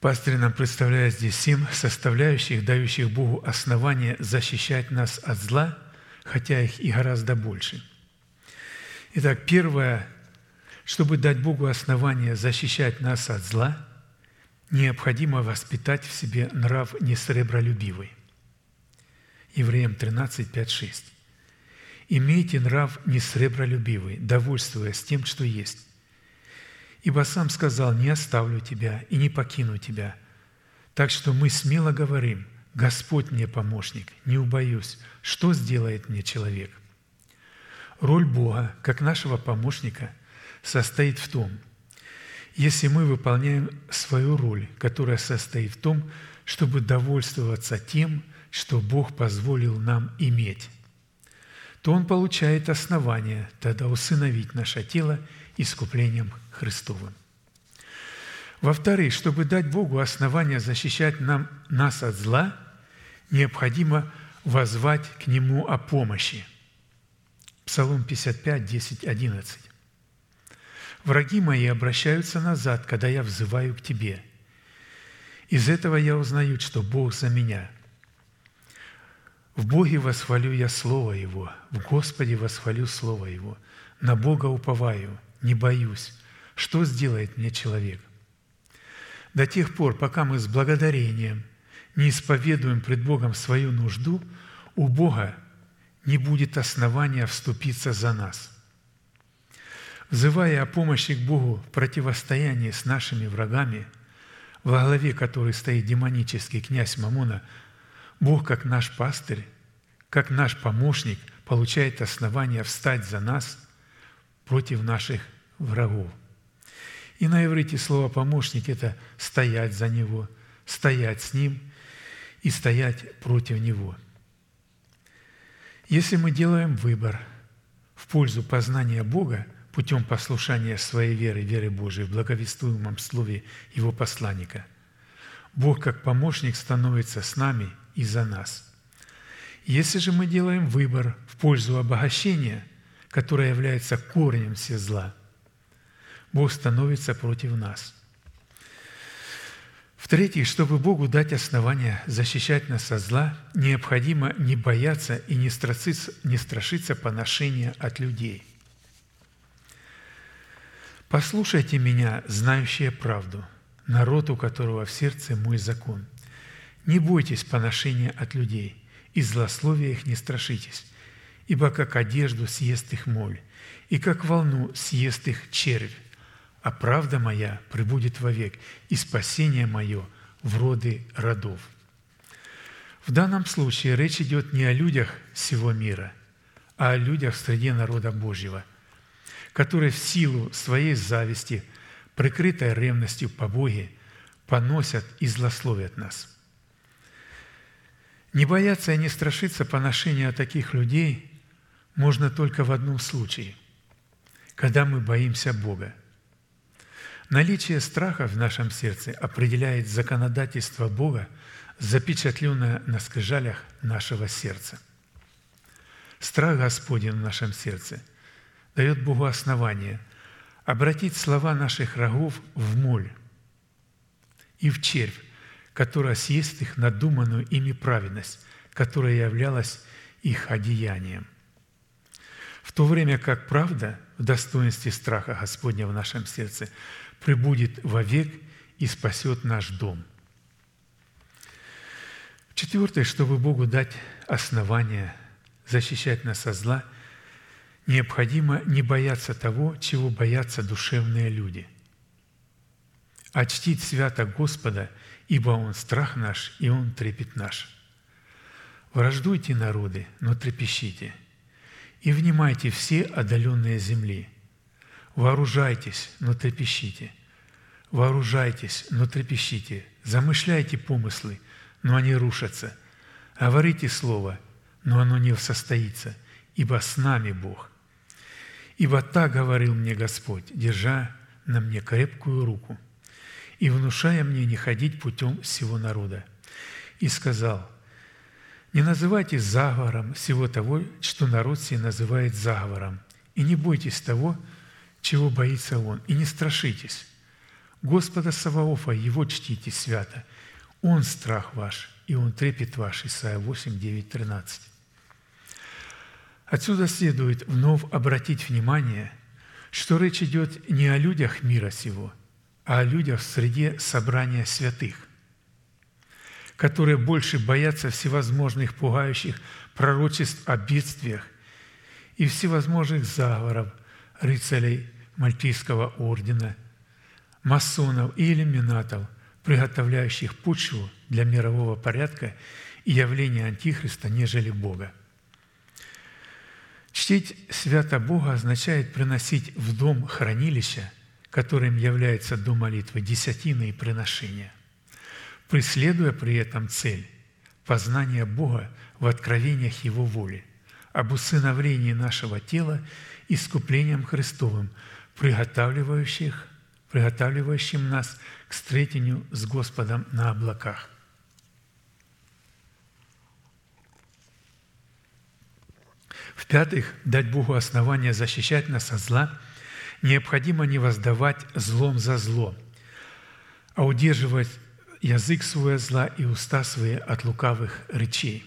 пастырь нам представляет здесь семь составляющих, дающих Богу основание защищать нас от зла, хотя их и гораздо больше. Итак, первое, чтобы дать Богу основание защищать нас от зла, необходимо воспитать в себе нрав несребролюбивый. Евреям 13, 5, 6. Имейте нрав не сребролюбивый, довольствуясь тем, что есть. Ибо сам сказал, не оставлю тебя и не покину тебя. Так что мы смело говорим, Господь мне помощник, не убоюсь, что сделает мне человек? Роль Бога, как нашего помощника, состоит в том, если мы выполняем свою роль, которая состоит в том, чтобы довольствоваться тем, что Бог позволил нам иметь, то Он получает основание тогда усыновить наше тело искуплением Христовым. Во-вторых, чтобы дать Богу основание защищать нам, нас от зла, необходимо возвать к Нему о помощи. Псалом 55, 10, 11. «Враги мои обращаются назад, когда я взываю к Тебе. Из этого я узнаю, что Бог за меня. В Боге восхвалю я Слово Его, в Господе восхвалю Слово Его. На Бога уповаю, не боюсь. Что сделает мне человек? До тех пор, пока мы с благодарением не исповедуем пред Богом свою нужду, у Бога не будет основания вступиться за нас. Взывая о помощи к Богу в противостоянии с нашими врагами, во главе которой стоит демонический князь Мамона, Бог, как наш пастырь, как наш помощник, получает основания встать за нас против наших врагов. И на иврите слово «помощник» – это стоять за Него, стоять с Ним и стоять против Него – если мы делаем выбор в пользу познания Бога путем послушания своей веры, веры Божией в благовествуемом слове Его посланника, Бог как помощник становится с нами и за нас. Если же мы делаем выбор в пользу обогащения, которое является корнем все зла, Бог становится против нас. В-третьих, чтобы Богу дать основания защищать нас от зла, необходимо не бояться и не страшиться, не страшиться поношения от людей. «Послушайте меня, знающие правду, народ, у которого в сердце мой закон. Не бойтесь поношения от людей, и злословия их не страшитесь, ибо как одежду съест их моль, и как волну съест их червь а правда моя пребудет вовек, и спасение мое в роды родов». В данном случае речь идет не о людях всего мира, а о людях среди народа Божьего, которые в силу своей зависти, прикрытой ревностью по Боге, поносят и злословят нас. Не бояться и не страшиться поношения таких людей можно только в одном случае, когда мы боимся Бога – Наличие страха в нашем сердце определяет законодательство Бога, запечатленное на скрижалях нашего сердца. Страх Господень в нашем сердце дает Богу основание обратить слова наших врагов в моль и в червь, которая съест их надуманную ими праведность, которая являлась их одеянием. В то время как правда в достоинстве страха Господня в нашем сердце – пребудет вовек и спасет наш дом. Четвертое, чтобы Богу дать основание защищать нас от зла, необходимо не бояться того, чего боятся душевные люди, а чтить свято Господа, ибо Он страх наш, и Он трепет наш. Враждуйте, народы, но трепещите, и внимайте все отдаленные земли – Вооружайтесь, но трепещите. Вооружайтесь, но трепещите. Замышляйте помыслы, но они рушатся. Говорите слово, но оно не состоится, ибо с нами Бог. Ибо так говорил мне Господь, держа на мне крепкую руку и внушая мне не ходить путем всего народа. И сказал, не называйте заговором всего того, что народ себе называет заговором, и не бойтесь того, чего боится он, и не страшитесь. Господа Саваофа, Его чтите свято. Он страх ваш, и Он трепет ваш. Исайя 8, 9, 13. Отсюда следует вновь обратить внимание, что речь идет не о людях мира сего, о людях в среде собрания святых, которые больше боятся всевозможных пугающих пророчеств о бедствиях и всевозможных заговоров рыцарей Мальтийского ордена, масонов и иллюминатов, приготовляющих почву для мирового порядка и явления Антихриста, нежели Бога. Чтить свято Бога означает приносить в дом хранилища, которым является дом молитвы, десятины и приношения, преследуя при этом цель – познания Бога в откровениях Его воли, об усыновлении нашего тела искуплением Христовым, приготавливающих, приготавливающим нас к встретению с Господом на облаках. В-пятых, дать Богу основание защищать нас от зла, необходимо не воздавать злом за зло, а удерживать язык свой зла и уста свои от лукавых речей.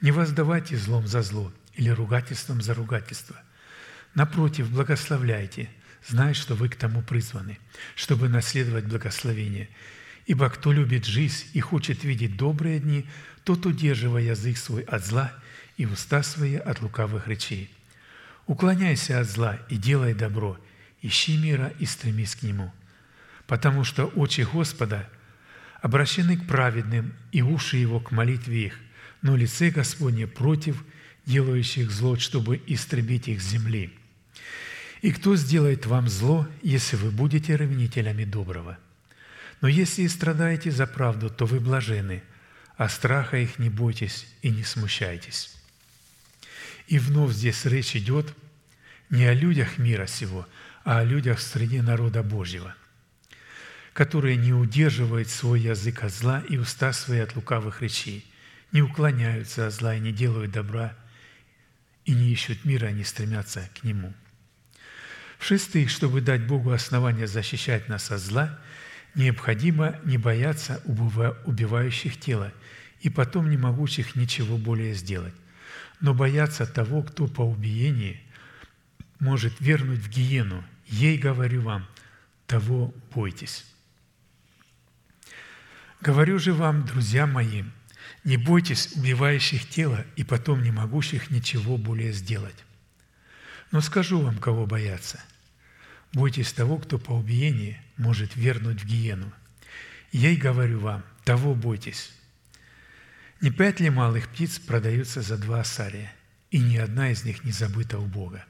Не воздавайте злом за зло или ругательством за ругательство. Напротив, благословляйте, зная, что вы к тому призваны, чтобы наследовать благословение. Ибо кто любит жизнь и хочет видеть добрые дни, тот удерживая язык свой от зла – и уста свои от лукавых речей. Уклоняйся от зла и делай добро, ищи мира и стремись к нему. Потому что очи Господа обращены к праведным, и уши Его к молитве их, но лице Господне против делающих зло, чтобы истребить их с земли. И кто сделает вам зло, если вы будете ревнителями доброго? Но если и страдаете за правду, то вы блажены, а страха их не бойтесь и не смущайтесь. И вновь здесь речь идет не о людях мира сего, а о людях среди народа Божьего, которые не удерживают свой язык от зла и уста свои от лукавых речей, не уклоняются от зла и не делают добра, и не ищут мира, не стремятся к нему. В-шестых, чтобы дать Богу основание защищать нас от зла, необходимо не бояться убивающих тело и потом не могучих ничего более сделать но бояться того, кто по убиении может вернуть в гиену. Ей говорю вам, того бойтесь. Говорю же вам, друзья мои, не бойтесь убивающих тело и потом не могущих ничего более сделать. Но скажу вам, кого бояться. Бойтесь того, кто по убиении может вернуть в гиену. Ей говорю вам, того бойтесь. Не пять ли малых птиц продаются за два асария, и ни одна из них не забыта у Бога?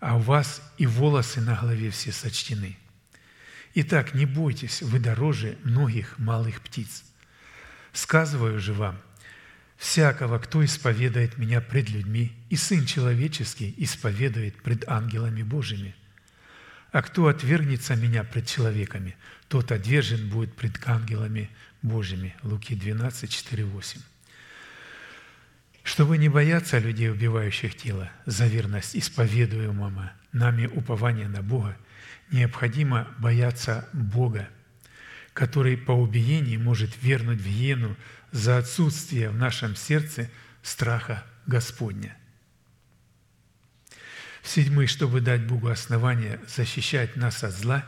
А у вас и волосы на голове все сочтены. Итак, не бойтесь, вы дороже многих малых птиц. Сказываю же вам, всякого, кто исповедает Меня пред людьми, и Сын Человеческий исповедует пред ангелами Божьими. А кто отвергнется Меня пред человеками, тот отвержен будет пред ангелами Божьими. Луки 12, 4, 8. Чтобы не бояться людей, убивающих тело, за верность исповедуемого нами упования на Бога, необходимо бояться Бога, который по убиении может вернуть в гену за отсутствие в нашем сердце страха Господня. В-седьмых, чтобы дать Богу основание защищать нас от зла,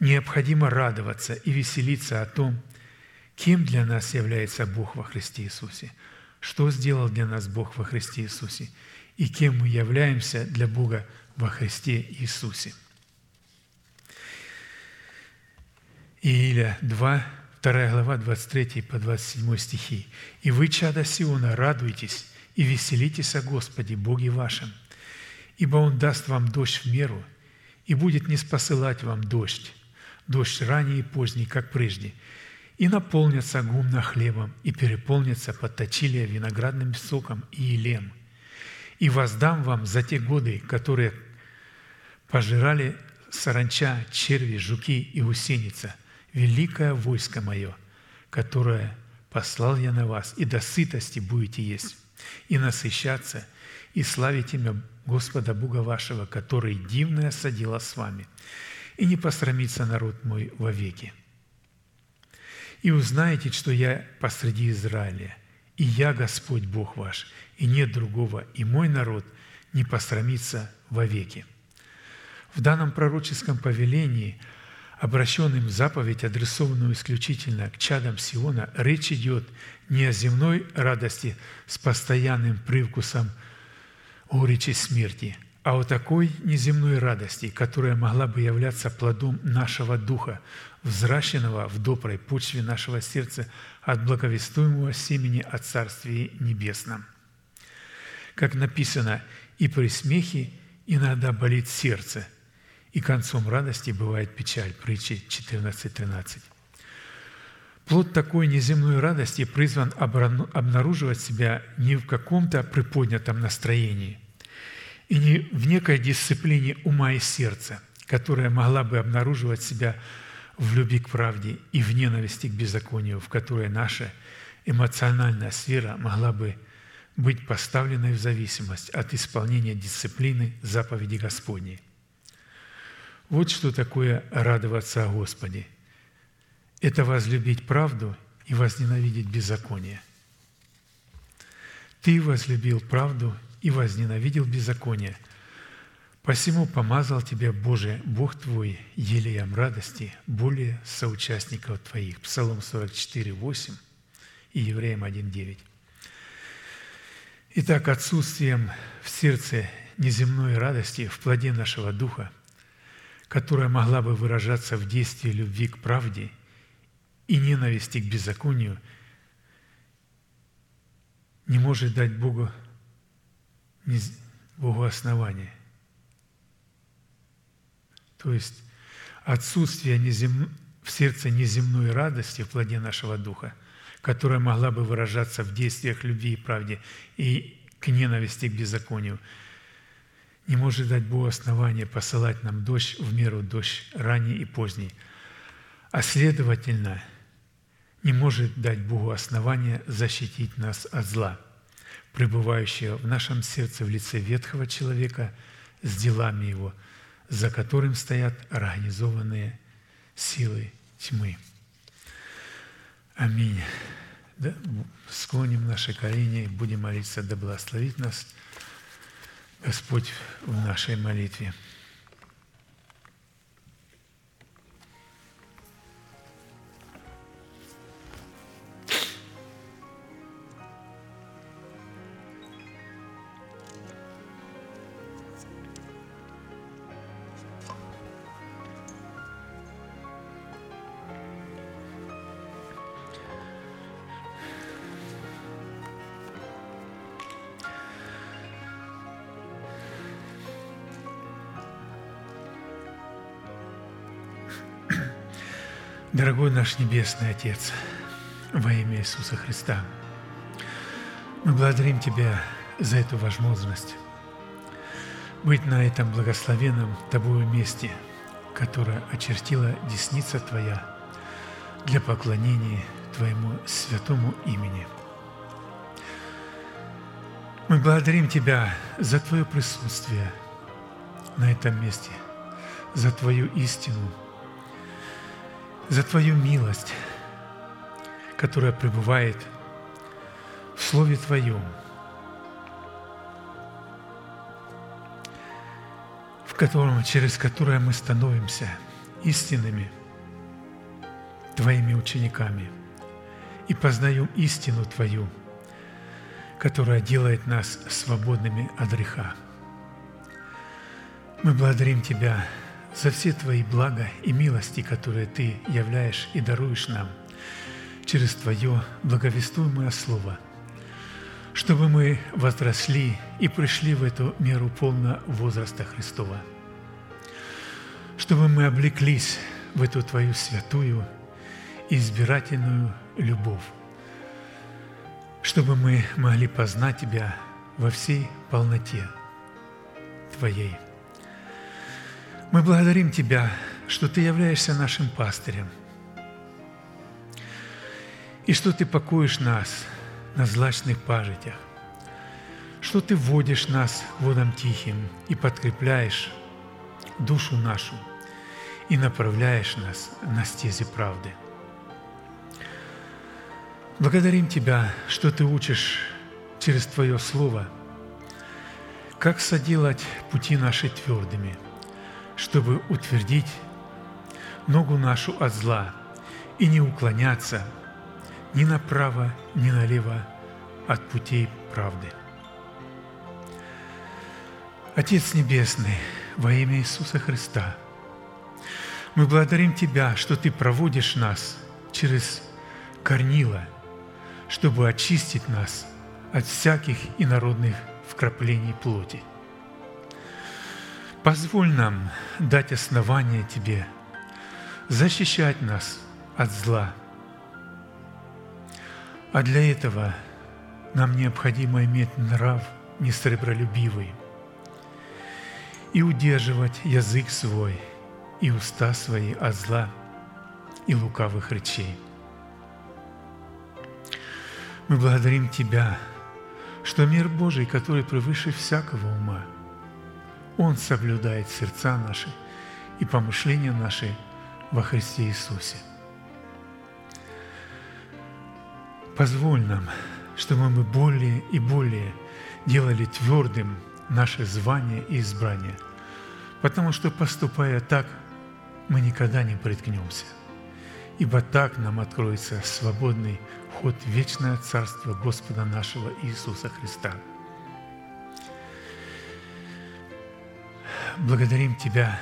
необходимо радоваться и веселиться о том, Кем для нас является Бог во Христе Иисусе? Что сделал для нас Бог во Христе Иисусе? И кем мы являемся для Бога во Христе Иисусе? Ииля 2, 2 глава, 23 по 27 стихи. «И вы, чада Сиона, радуйтесь и веселитесь о Господе, Боге вашем, ибо Он даст вам дождь в меру, и будет не спосылать вам дождь, дождь ранний и поздний, как прежде, и наполнятся гумно хлебом, и переполнятся подточилия виноградным соком и елем. И воздам вам за те годы, которые пожирали саранча, черви, жуки и усеница, великое войско мое, которое послал я на вас, и до сытости будете есть, и насыщаться, и славить имя Господа Бога вашего, который дивное садила с вами, и не посрамится народ мой вовеки. И узнаете, что я посреди Израиля, и я Господь Бог ваш, и нет другого, и мой народ не посрамится вовеки». В данном пророческом повелении, обращенным в заповедь, адресованную исключительно к чадам Сиона, речь идет не о земной радости с постоянным привкусом горечи смерти, а о такой неземной радости, которая могла бы являться плодом нашего духа, взращенного в доброй почве нашего сердца от благовестуемого семени о Царстве Небесном. Как написано, и при смехе иногда болит сердце, и концом радости бывает печаль. Притчи 14.13. Плод такой неземной радости призван обнаруживать себя не в каком-то приподнятом настроении и не в некой дисциплине ума и сердца, которая могла бы обнаруживать себя в любви к правде и в ненависти к беззаконию, в которой наша эмоциональная сфера могла бы быть поставленной в зависимость от исполнения дисциплины заповеди Господней. Вот что такое радоваться о Господе. Это возлюбить правду и возненавидеть беззаконие. Ты возлюбил правду и возненавидел беззаконие – Посему помазал тебя, Боже, Бог твой, елеям радости, более соучастников твоих». Псалом 44, 8 и Евреям 1, 9. Итак, отсутствием в сердце неземной радости в плоде нашего духа, которая могла бы выражаться в действии любви к правде и ненависти к беззаконию, не может дать Богу, Богу основания – то есть отсутствие незем... в сердце неземной радости в плоде нашего духа, которая могла бы выражаться в действиях любви и правде и к ненависти к беззаконию, не может дать Богу основания посылать нам дождь в меру дождь ранний и поздний, а следовательно, не может дать Богу основания защитить нас от зла, пребывающего в нашем сердце в лице ветхого человека с делами его – за которым стоят организованные силы тьмы. Аминь. Да, склоним наши колени и будем молиться, да благословит нас Господь в нашей молитве. Наш Небесный Отец, во имя Иисуса Христа, мы благодарим Тебя за эту возможность быть на этом благословенном Тобою месте, которое очертила десница Твоя для поклонения Твоему святому имени. Мы благодарим Тебя за Твое присутствие на этом месте, за Твою истину – за Твою милость, которая пребывает в Слове Твоем, в котором, через которое мы становимся истинными Твоими учениками и познаем истину Твою, которая делает нас свободными от греха. Мы благодарим Тебя за все Твои блага и милости, которые Ты являешь и даруешь нам. Через Твое благовествуемое Слово, чтобы мы возросли и пришли в эту меру полного возраста Христова, чтобы мы облеклись в эту Твою святую избирательную любовь, чтобы мы могли познать Тебя во всей полноте Твоей – мы благодарим Тебя, что Ты являешься нашим пастырем, и что Ты покоишь нас на злачных пажитях, что Ты вводишь нас водам тихим и подкрепляешь душу нашу и направляешь нас на стези правды. Благодарим Тебя, что Ты учишь через Твое Слово, как соделать пути наши твердыми – чтобы утвердить ногу нашу от зла и не уклоняться ни направо, ни налево от путей правды. Отец Небесный, во имя Иисуса Христа, мы благодарим Тебя, что Ты проводишь нас через корнила, чтобы очистить нас от всяких инородных вкраплений плоти. Позволь нам дать основание Тебе, защищать нас от зла. А для этого нам необходимо иметь нрав несребролюбивый и удерживать язык свой и уста свои от зла и лукавых речей. Мы благодарим Тебя, что мир Божий, который превыше всякого ума, Он соблюдает сердца наши и помышления наши во Христе Иисусе. Позволь нам, чтобы мы более и более делали твердым наше звание и избрание, потому что, поступая так, мы никогда не приткнемся, ибо так нам откроется свободный вход в вечное Царство Господа нашего Иисуса Христа. Благодарим Тебя,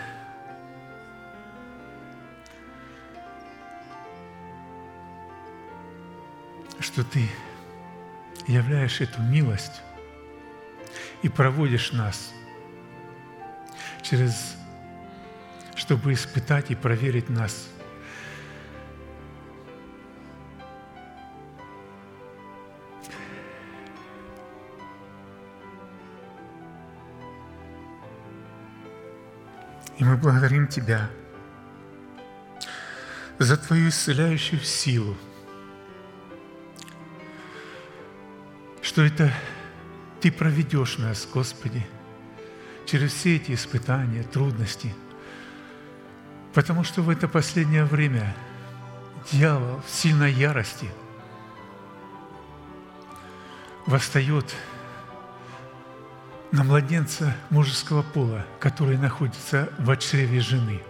что Ты являешь эту милость и проводишь нас через, чтобы испытать и проверить нас – И мы благодарим Тебя за Твою исцеляющую силу, что это Ты проведешь нас, Господи, через все эти испытания, трудности, потому что в это последнее время дьявол в сильной ярости восстает на младенца мужеского пола, который находится в чреве жены.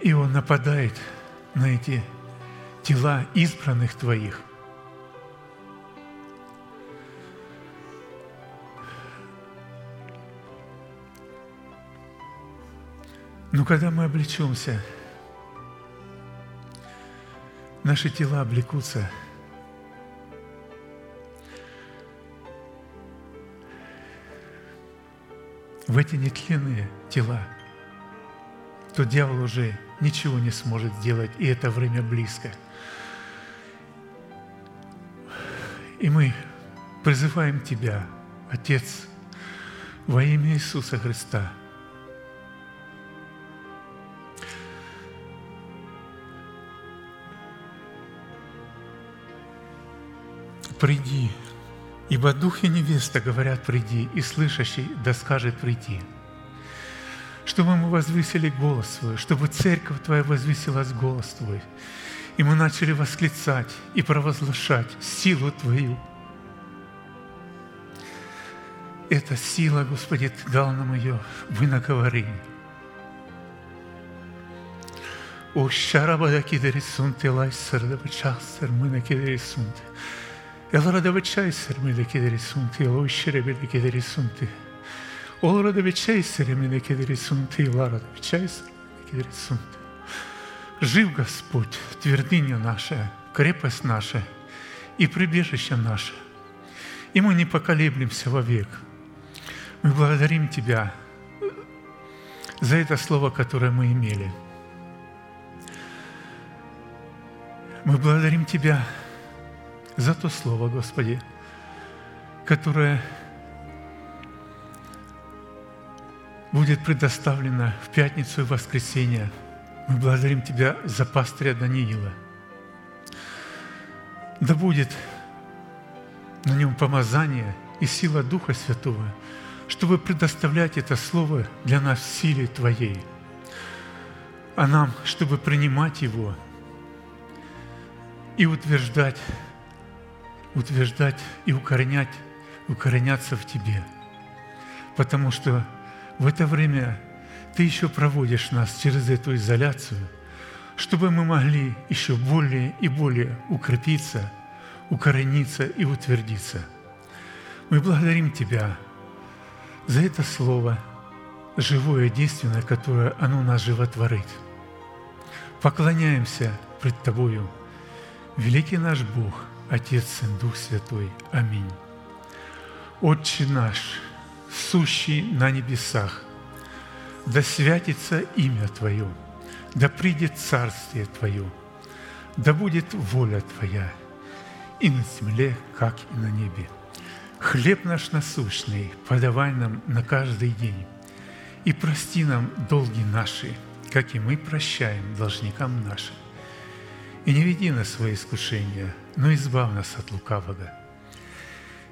И он нападает на эти тела избранных Твоих. Но когда мы облечемся, наши тела облекутся – в эти нетленные тела, то дьявол уже ничего не сможет сделать, и это время близко. И мы призываем Тебя, Отец, во имя Иисуса Христа, приди Ибо дух и невеста говорят «приди», и слышащий да скажет «приди». Чтобы мы возвысили голос свой, чтобы церковь Твоя возвысилась голос Твой, и мы начали восклицать и провозглашать силу Твою. Эта сила, Господи, Ты дал нам ее в иноговорении. О, шарабада кидерисунте лай сардабачасер, мы накидерисунте. Elora večaisarmi da kederi sunti, lošere da kederi sunti. Olora da večaisарmi да kederi sunti, Лара да večaisarmi да kederi sunti. Жив Господь, твердыня наша, крепость наша и прибежище наше. И мы не поколеблемся вовек. Мы благодарим Тебя за это слово, которое мы имели. Мы благодарим Тебя за то Слово, Господи, которое будет предоставлено в пятницу и воскресенье. Мы благодарим Тебя за пастыря Даниила. Да будет на нем помазание и сила Духа Святого, чтобы предоставлять это Слово для нас в силе Твоей, а нам, чтобы принимать его и утверждать утверждать и укоренять, укореняться в Тебе. Потому что в это время Ты еще проводишь нас через эту изоляцию, чтобы мы могли еще более и более укрепиться, укорениться и утвердиться. Мы благодарим Тебя за это Слово, живое, действенное, которое оно нас животворит. Поклоняемся пред Тобою, великий наш Бог – Отец, Сын, Дух Святой. Аминь. Отче наш, сущий на небесах, да святится имя Твое, да придет Царствие Твое, да будет воля Твоя и на земле, как и на небе. Хлеб наш насущный подавай нам на каждый день, и прости нам долги наши, как и мы прощаем должникам нашим. И не веди нас в свои искушения, но избав нас от лукавого.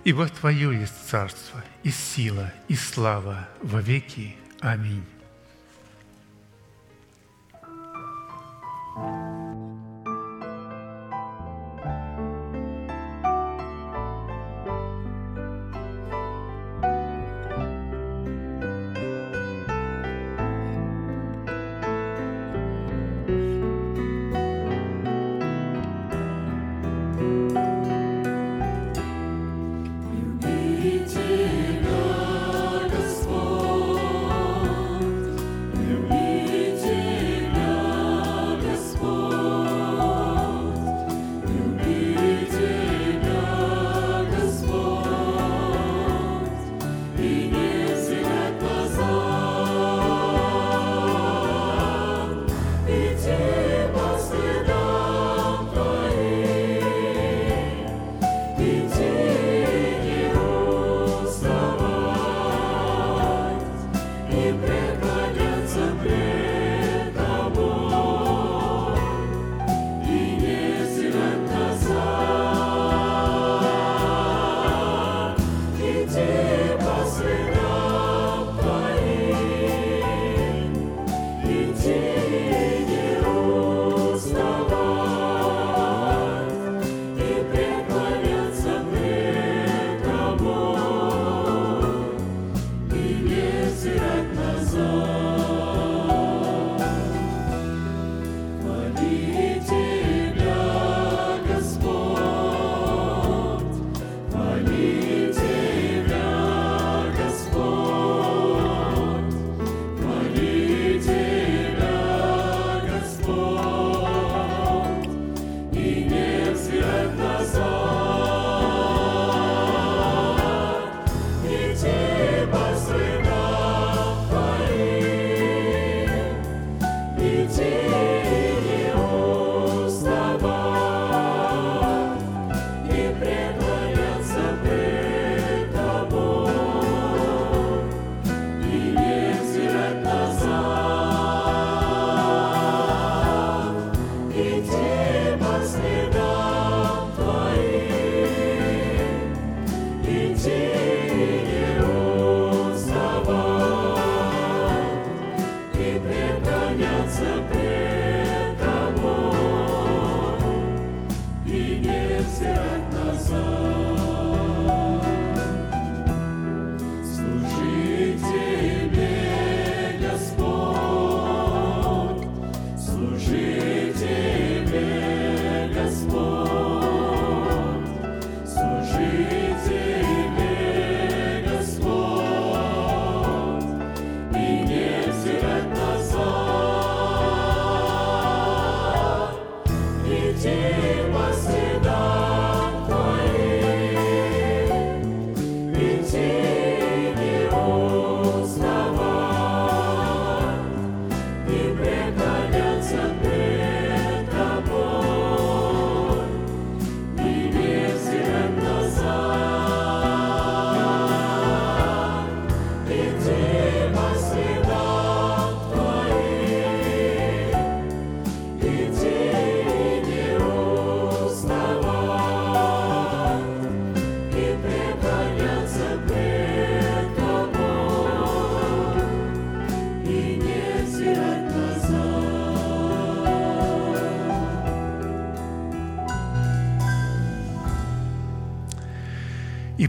Ибо Твое есть царство, и сила, и слава во веки. Аминь.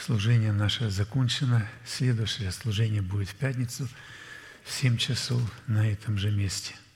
Служение наше закончено. Следующее служение будет в пятницу в 7 часов на этом же месте –